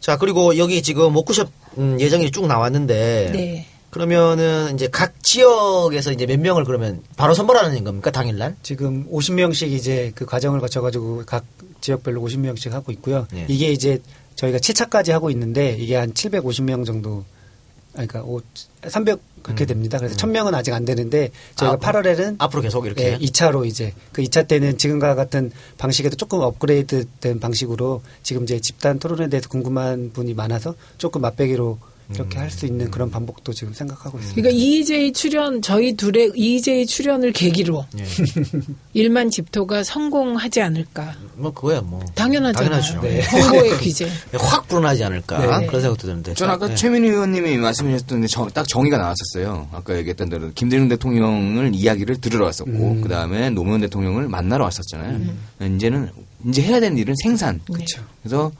자 그리고 여기 지금 워크숍 음, 예정이 쭉 나왔는데 네. 그러면은 이제 각 지역에서 이제 몇 명을 그러면 바로 선발하는 겁니까 당일날? 지금 50명씩 이제 그 과정을 거쳐가지고 각 지역별로 50명씩 하고 있고요. 예. 이게 이제 저희가 7차까지 하고 있는데 이게 한 750명 정도, 그러니까 오, 300 그렇게 됩니다. 그래서 1000명은 아직 안 되는데 저희가 음. 아, 8월에는 앞으로 계속 이렇게 예, 2차로 이제 그 2차 때는 지금과 같은 방식에도 조금 업그레이드 된 방식으로 지금 이제 집단 토론에 대해서 궁금한 분이 많아서 조금 맛배기로 이렇게 할 수 있는 그런 방법도 지금 생각하고 있습니다. 그러니까 EJ 출연 저희 둘의 EJ 출연을 계기로 예. 일만 집토가 성공하지 않을까. 뭐 그거야 뭐 당연하잖아요. 당연하죠. 네. 홍보의 귀재. 확 불어나지 않을까 네. 그런 생각도 드는데. 전 아까 네. 최민희 의원님이 말씀하셨던 정, 딱 정의가 나왔었어요. 아까 얘기했던 대로 김대중 대통령을 이야기를 들으러 왔었고 음. 그 다음에 노무현 대통령을 만나러 왔었잖아요. 이제는 이제 해야 되는 일은 생산. 그렇죠. 그래서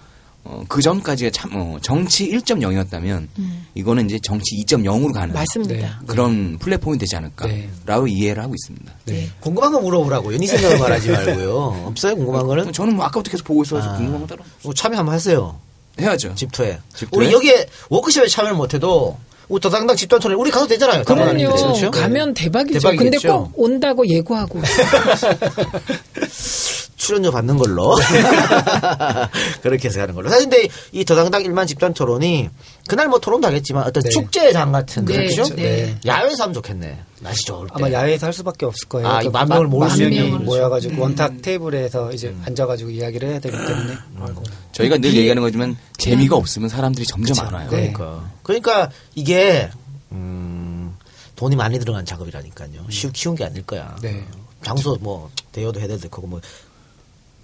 어, 그 전까지가 참 어, 정치 1.0이었다면 이거는 이제 정치 2.0으로 가는 맞습니다. 그런 플랫폼이 되지 않을까라고 이해를 하고 있습니다. 네. 궁금한 거 물어보라고요. 네 생각을 말하지 말고요. 없어요 궁금한 거는? 저는 뭐 아까부터 계속 보고 있어서 아. 궁금한 거 따로 뭐 참여 한번 하세요. 해야죠. 집투에. 집투에? 우리 여기에 워크숍에 참여를 못해도 우리 더당당 집단 토론 우리 가도 되잖아요. 그럼요. 그렇죠? 가면 대박이죠. 대박이겠죠. 근데 꼭 온다고 예고하고. 출연료 받는 걸로 그렇게 해서 가는 걸로. 사실 근데 이 더당당 일만 집단 토론이 그날 뭐 토론도 하겠지만 어떤 네. 축제장 같은 네, 그렇죠? 네. 야외에서 하면 좋겠네. 날씨 좋을 때. 아마 야외에서 할 수밖에 없을 거예요. 아, 그 이만 명을 있는 모여가지고 원탁 테이블에서 이제 앉아가지고 이야기를 해야 되기 때문에. 저희가 늘 얘기하는 거지만 재미가 없으면 사람들이 점점 안 와요. 네. 그러니까. 그러니까 이게 음, 돈이 많이 들어간 작업이라니까요. 쉬우 키운 게 아닐 거야. 네. 장소 뭐 대여도 해야 될 거고 뭐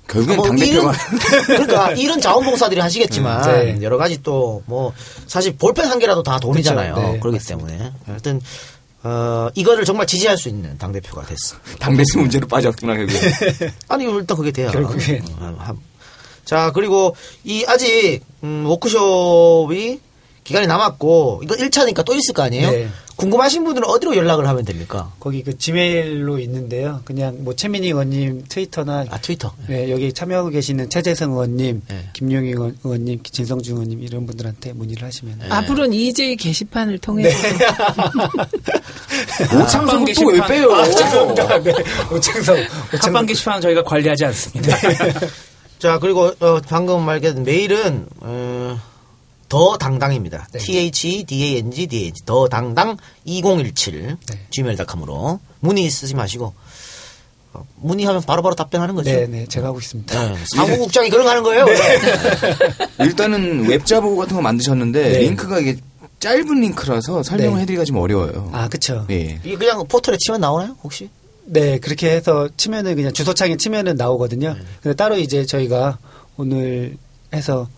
결국엔 뭐 당대표가 이런- 그러니까 이런 자원봉사들이 하시겠지만 네. 여러 가지 또 뭐 사실 볼펜 한 개라도 다 돈이잖아요. 그쵸, 네, 그렇기 때문에 하여튼 어, 이거를 정말 지지할 수 있는 당 대표가 됐어. 당 대표 문제로 빠졌구나 결국. 아니 일단 그게 돼야. 결국엔. 어, 한- 자 그리고 이 아직 음, 워크숍이 기간이 남았고 이거 1차니까 또 있을 거 아니에요? 네. 궁금하신 분들은 어디로 연락을 하면 됩니까? 거기 그 지메일로 있는데요. 그냥 뭐 최민희 의원님 트위터나 아 트위터. 네, 여기 참여하고 계시는 최재성 의원님, 네. 김용희 의원- 의원님, 진성준 의원님 이런 분들한테 문의를 하시면 네. 앞으로는 EJ 게시판을 통해서 또왜 게시판. 빼요? 네, 오창석, 합방 게시판은 저희가 관리하지 않습니다. 자 그리고 어, 방금 말했던 메일은 어, 더 당당입니다. 네. T H E D A N G D A N G 더 당당 2017 네. gmail.com으로 문의 쓰지 마시고 어, 문의하면 바로바로 답변하는 거죠. 네, 네, 제가 하고 있습니다. 네, 사무국장이 그런 거 하는 거예요. 일단은 웹자 보고 같은 거 만드셨는데 네. 링크가 이게 짧은 링크라서 설명을 네. 해드리기가 좀 어려워요. 아, 그쵸. 예. 이게 그냥 포털에 치면 나오나요 혹시? 네, 그렇게 해서 치면은 그냥 주소창에 치면은 나오거든요. 근데 따로 이제 저희가 오늘 해서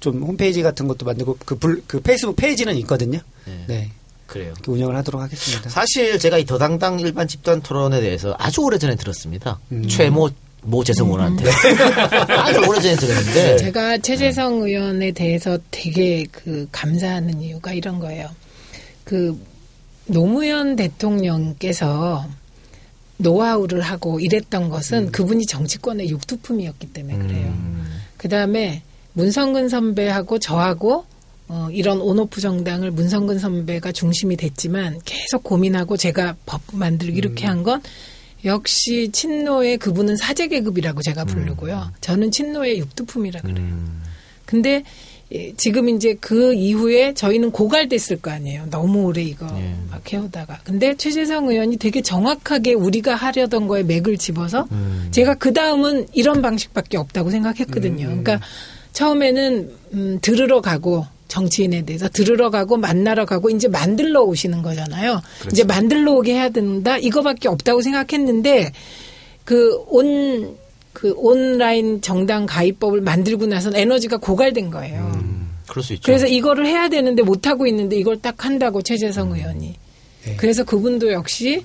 좀 홈페이지 같은 것도 만들고 그, 불, 그 페이스북 페이지는 있거든요. 네. 네. 그래요. 운영을 하도록 하겠습니다. 사실 제가 이 더당당 일반 집단 토론에 대해서 아주 오래전에 들었습니다. 음. 최모 모 재성 의원한테 아주 오래전에 들었는데 제가 최재성 의원에 대해서 되게 그 감사하는 이유가 이런 거예요. 그 노무현 대통령께서 노하우를 하고 이랬던 것은 그분이 정치권의 육두품이었기 때문에 그래요. 그 다음에 문성근 선배하고 저하고 어, 이런 온오프 정당을 문성근 선배가 중심이 됐지만 계속 고민하고 제가 법 만들기 이렇게 한 건 역시 친노의 그분은 사제 계급이라고 제가 부르고요. 저는 친노의 육두품이라 그래요. 근데 예, 지금 이제 그 이후에 저희는 고갈됐을 거 아니에요. 너무 오래 이거 막 해오다가. 근데 최재성 의원이 되게 정확하게 우리가 하려던 거에 맥을 집어서 제가 그 다음은 이런 방식밖에 없다고 생각했거든요. 그러니까 처음에는 음, 들으러 가고 정치인에 대해서 들으러 가고 만나러 가고 이제 만들러 오시는 거잖아요. 이제 만들러 오게 해야 된다. 이거밖에 없다고 생각했는데 그 온 그 온라인 정당 가입법을 만들고 나서는 에너지가 고갈된 거예요. 그럴 수 있죠. 그래서 이거를 해야 되는데 못 하고 있는데 이걸 딱 한다고 최재성 의원이. 네. 그래서 그분도 역시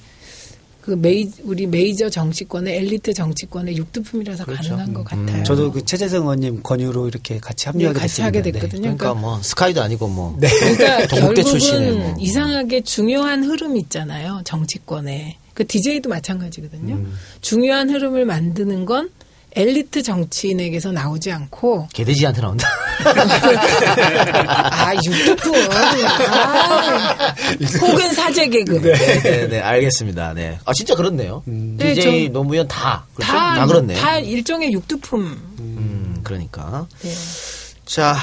그 메이 우리 메이저 정치권의 엘리트 정치권의 육두품이라서 가능한 것 같아요. 저도 그 최재성 의원님 권유로 이렇게 같이 네, 합류하게 같이 됐습니다. 하게 네. 됐거든요. 그러니까 뭐 스카이도 아니고 뭐 그러니까 동국대 결국은 뭐. 이상하게 중요한 흐름이 있잖아요. 정치권에. 그 DJ도 마찬가지거든요. 음. 중요한 흐름을 만드는 건 엘리트 정치인에게서 나오지 않고 개돼지한테 나온다. 아 육두품 아, 혹은 사제 개그 네, 네, 네, 알겠습니다. 네. 아, 진짜 그렇네요. 네, DJ 저- 노무현 다. 그렇죠? 다, 다 그렇네. 다 일종의 육두품. 음, 그러니까. 네. 자,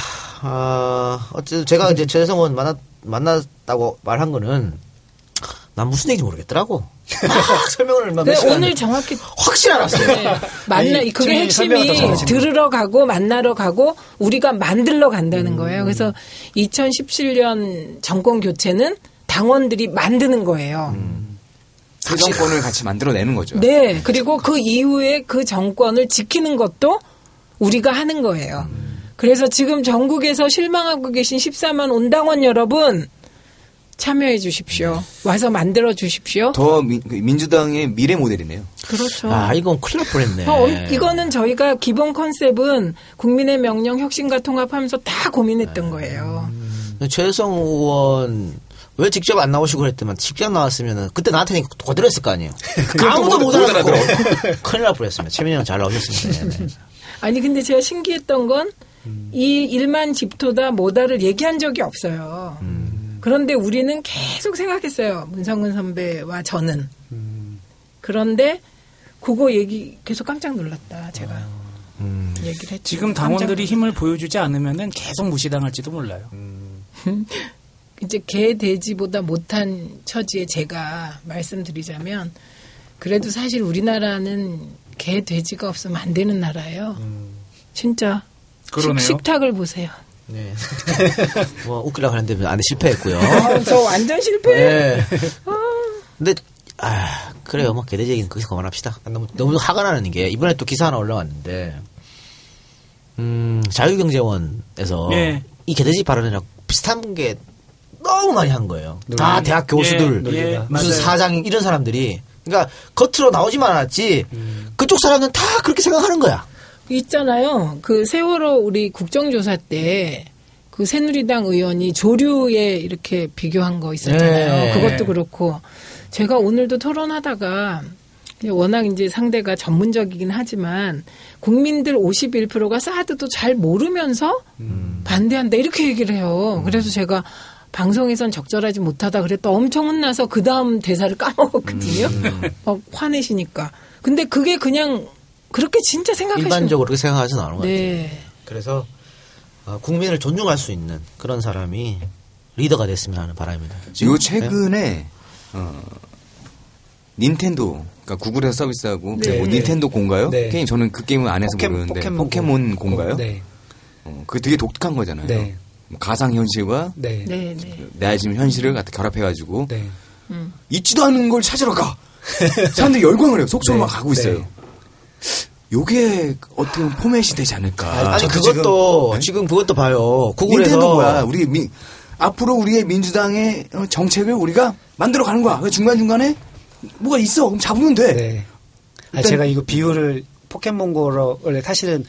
아, 어쨌든 제가 이제 최성원 만났, 만났다고 말한 거는 난 무슨 얘기인지 모르겠더라고. 막 설명을 얼마 네, 오늘 정확히 확실 알았어요. 네, 만나 아니, 그게 설명을 더 핵심이. 들으러 가고 만나러 가고 우리가 만들러 간다는 거예요. 그래서 2017년 정권 교체는 당원들이 만드는 거예요. 새 정권을 같이 만들어내는 거죠. 네. 그리고 그 이후에 그 정권을 지키는 것도 우리가 하는 거예요. 그래서 지금 전국에서 실망하고 계신 14만 온당원 여러분 참여해 주십시오. 와서 만들어 주십시오. 더 민, 그 민주당의 미래 모델이네요. 그렇죠. 아, 이건 큰일 날 뻔했네. 어, 이거는 저희가 기본 컨셉은 국민의 명령 혁신과 통합하면서 다 고민했던 거예요. 최성 의원 왜 직접 안 나오시고 그랬더만 직접 나왔으면은 그때 나한테 그대로 했을 거 아니에요. 아무도 못 알아듣고 큰일 날 뻔했습니다. 최민희 형잘 나오셨습니다. 네, 네. 아니 근데 제가 신기했던 건이 일만 집토다 모다를 얘기한 적이 없어요. 그런데 우리는 계속 생각했어요. 문성근 선배와 저는. 그런데 그거 얘기 계속 깜짝 놀랐다. 제가 얘기를 했죠. 지금 당원들이 힘을 보여주지 않으면은 계속 무시당할지도 몰라요. 이제 개 돼지보다 못한 처지에 제가 말씀드리자면 그래도 사실 우리나라는 개 돼지가 없으면 안 되는 나라예요. 진짜 그러네요. 식, 식탁을 보세요. 네. 뭐 웃기려고 하는데 안에 실패했고요. 아, 저 완전 실패. 네. 근데 아 그래요. 뭐 개돼지 얘기는 거기서 그만합시다. 너무 너무 화가 나는 게 이번에 또 기사 하나 올라왔는데 음 자유경제원에서 예. 이 개돼지 발언이랑 비슷한 게 너무 많이 한 거예요. 다 대학 교수들 예, 예, 무슨 맞아요. 사장 이런 사람들이 그러니까 겉으로 나오지만 않았지 그쪽 사람은 다 그렇게 생각하는 거야. 있잖아요. 그 세월호 우리 국정조사 때 그 새누리당 의원이 조류에 이렇게 비교한 거 있었잖아요. 네. 그것도 그렇고 제가 오늘도 토론하다가 워낙 이제 상대가 전문적이긴 하지만 국민들 51%가 사드도 잘 모르면서 반대한다 이렇게 얘기를 해요. 그래서 제가 방송에선 적절하지 못하다 그랬다 엄청 혼나서 그 다음 대사를 까먹었거든요. 막 화내시니까. 근데 그게 그냥 그렇게 진짜 생각하시는 일반적으로 그렇게 생각하지 않은 것 같아요. 네. 그래서 어, 국민을 존중할 수 있는 그런 사람이 리더가 됐으면 하는 바람입니다. 요 최근에 어, 닌텐도 그러니까 구글에서 서비스하고 네. 뭐 닌텐도 고인가요? 네. 게임 저는 그 게임은 안 해서 포켓- 모르는데 포켓몬 포켓몬, 고. 고인가요? 네. 어, 그게 되게 독특한 거잖아요. 네. 뭐 가상 현실과 네. 네, 네. 내 지금 현실을 갖다 결합해가지고 네. 있지도 않은 걸 찾으러 가. 사람들이 열광을 해요. 속초로 네. 막 가고 있어요. 네. 요게 어떻게 보면 포맷이 되지 않을까. 아니 그것도 지금- 지금, 그것도 봐요. 구글에서 뭐야? 우리 민, 앞으로 우리의 민주당의 어, 정책을 우리가 만들어 가는 거야. 중간 중간에 뭐가 있어? 그럼 잡으면 돼. 네. 아, 제가 이거 비유를 포켓몬고로 원래 사실은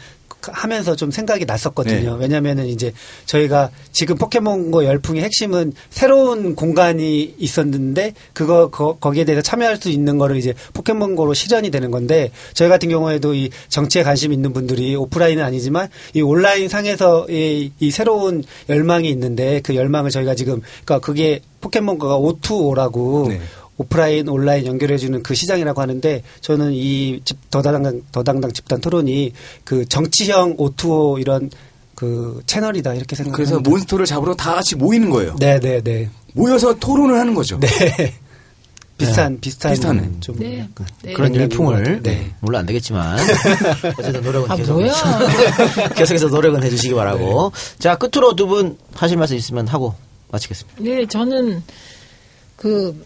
하면서 좀 생각이 났었거든요. 네. 왜냐면은 이제 저희가 지금 포켓몬고 열풍의 핵심은 새로운 공간이 있었는데 그거 거, 거 기에 대해서 참여할 수 있는 거를 이제 포켓몬고로 실현이 되는 건데 저희 같은 경우에도 이 정치에 관심 있는 분들이 오프라인은 아니지만 이 온라인 상에서의 이 새로운 열망이 있는데 그 열망을 저희가 지금 그러니까 그게 포켓몬고가 O2O라고 네. 오프라인 온라인 연결해주는 그 시장이라고 하는데 저는 이 집- 더당당 더당당 집단 토론이 그 정치형 O2O 이런 그 채널이다 이렇게 그래서 생각합니다. 몬스터를 잡으러 다 같이 모이는 거예요. 네 네 네 모여서 토론을 하는 거죠. 네. 비슷한 비슷한 비슷하네. 좀 네. 네. 그런 네. 일풍을 네. 물론 안 되겠지만 어쨌든 노력은 아, 계속 뭐야. 계속해서 노력은 해주시기 바라고 자 끝으로 두 분 하실 말씀 있으면 하고 마치겠습니다. 네, 저는 그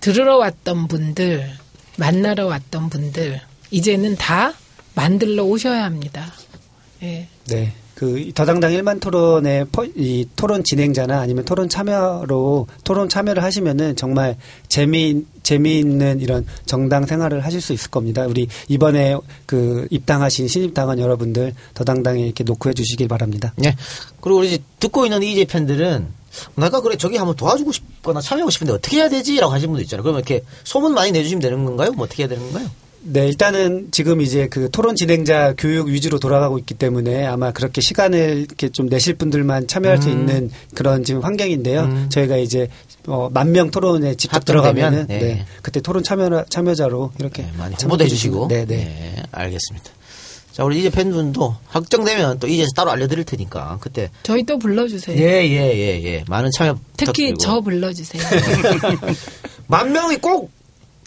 들으러 왔던 분들, 만나러 왔던 분들, 이제는 다 만들러 오셔야 합니다. 예. 네. 그 더당당 1만 토론의 퍼- 이 토론 진행자나 아니면 토론 참여로 토론 참여를 하시면은 정말 재미 재미있는 이런 정당 생활을 하실 수 있을 겁니다. 우리 이번에 그 입당하신 신입 당원 여러분들 더당당에 이렇게 노크해 주시길 바랍니다. 네. 그리고 우리 이제 듣고 있는 이재 팬들은 내가 그래 저기 한번 도와주고 싶거나 참여하고 싶은데 어떻게 해야 되지라고 하시는 분도 있잖아요. 그러면 이렇게 소문 많이 내주시면 되는 건가요? 뭐 어떻게 해야 되는 건가요? 네, 일단은 지금 이제 그 토론 진행자 교육 위주로 돌아가고 있기 때문에 아마 그렇게 시간을 이렇게 좀 내실 분들만 참여할 수 음. 있는 그런 지금 환경인데요. 음. 저희가 이제 어, 만 명 토론에 직접 들어가면은 네. 네. 그때 토론 참여 참여자로 이렇게 많이 참여해 해주시고. 네, 네. 네, 알겠습니다. 자, 우리 이재 팬분도 확정되면 또 이제서 따로 알려드릴 테니까 그때 저희 또 불러주세요. 예, 예, 예, 예. 많은 참여 특히 부탁드리고. 저 불러주세요. 만 명이 꼭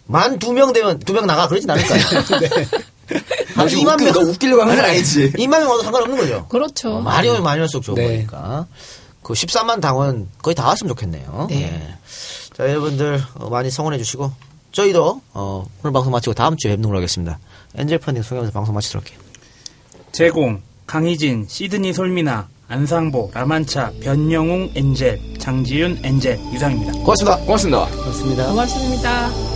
만 두 명 되면 두 명 나가 그러진 않을까요? 한 지금 웃기- 너 웃기려고 한건 아니, 아니, 아니지. 2만 명 와도 상관없는 거죠. 그렇죠. 어, 많이 오면 많이 올수록 좋은 네. 거니까. 그 13만 당원 거의 다 왔으면 좋겠네요. 네. 예. 자, 여러분들 어, 많이 성원해 주시고 저희도 어, 오늘 방송 마치고 다음 주에 뵙는 걸로 하겠습니다. 엔젤 펀딩 소개하면서 방송 마치도록 할게요. 제공 강희진, 시드니 솔미나, 안상보, 라만차, 변영웅 엔젤, 장지윤 엔젤 이상입니다. 고맙습니다. 고맙습니다. 그렇습니다. 고맙습니다. 마리를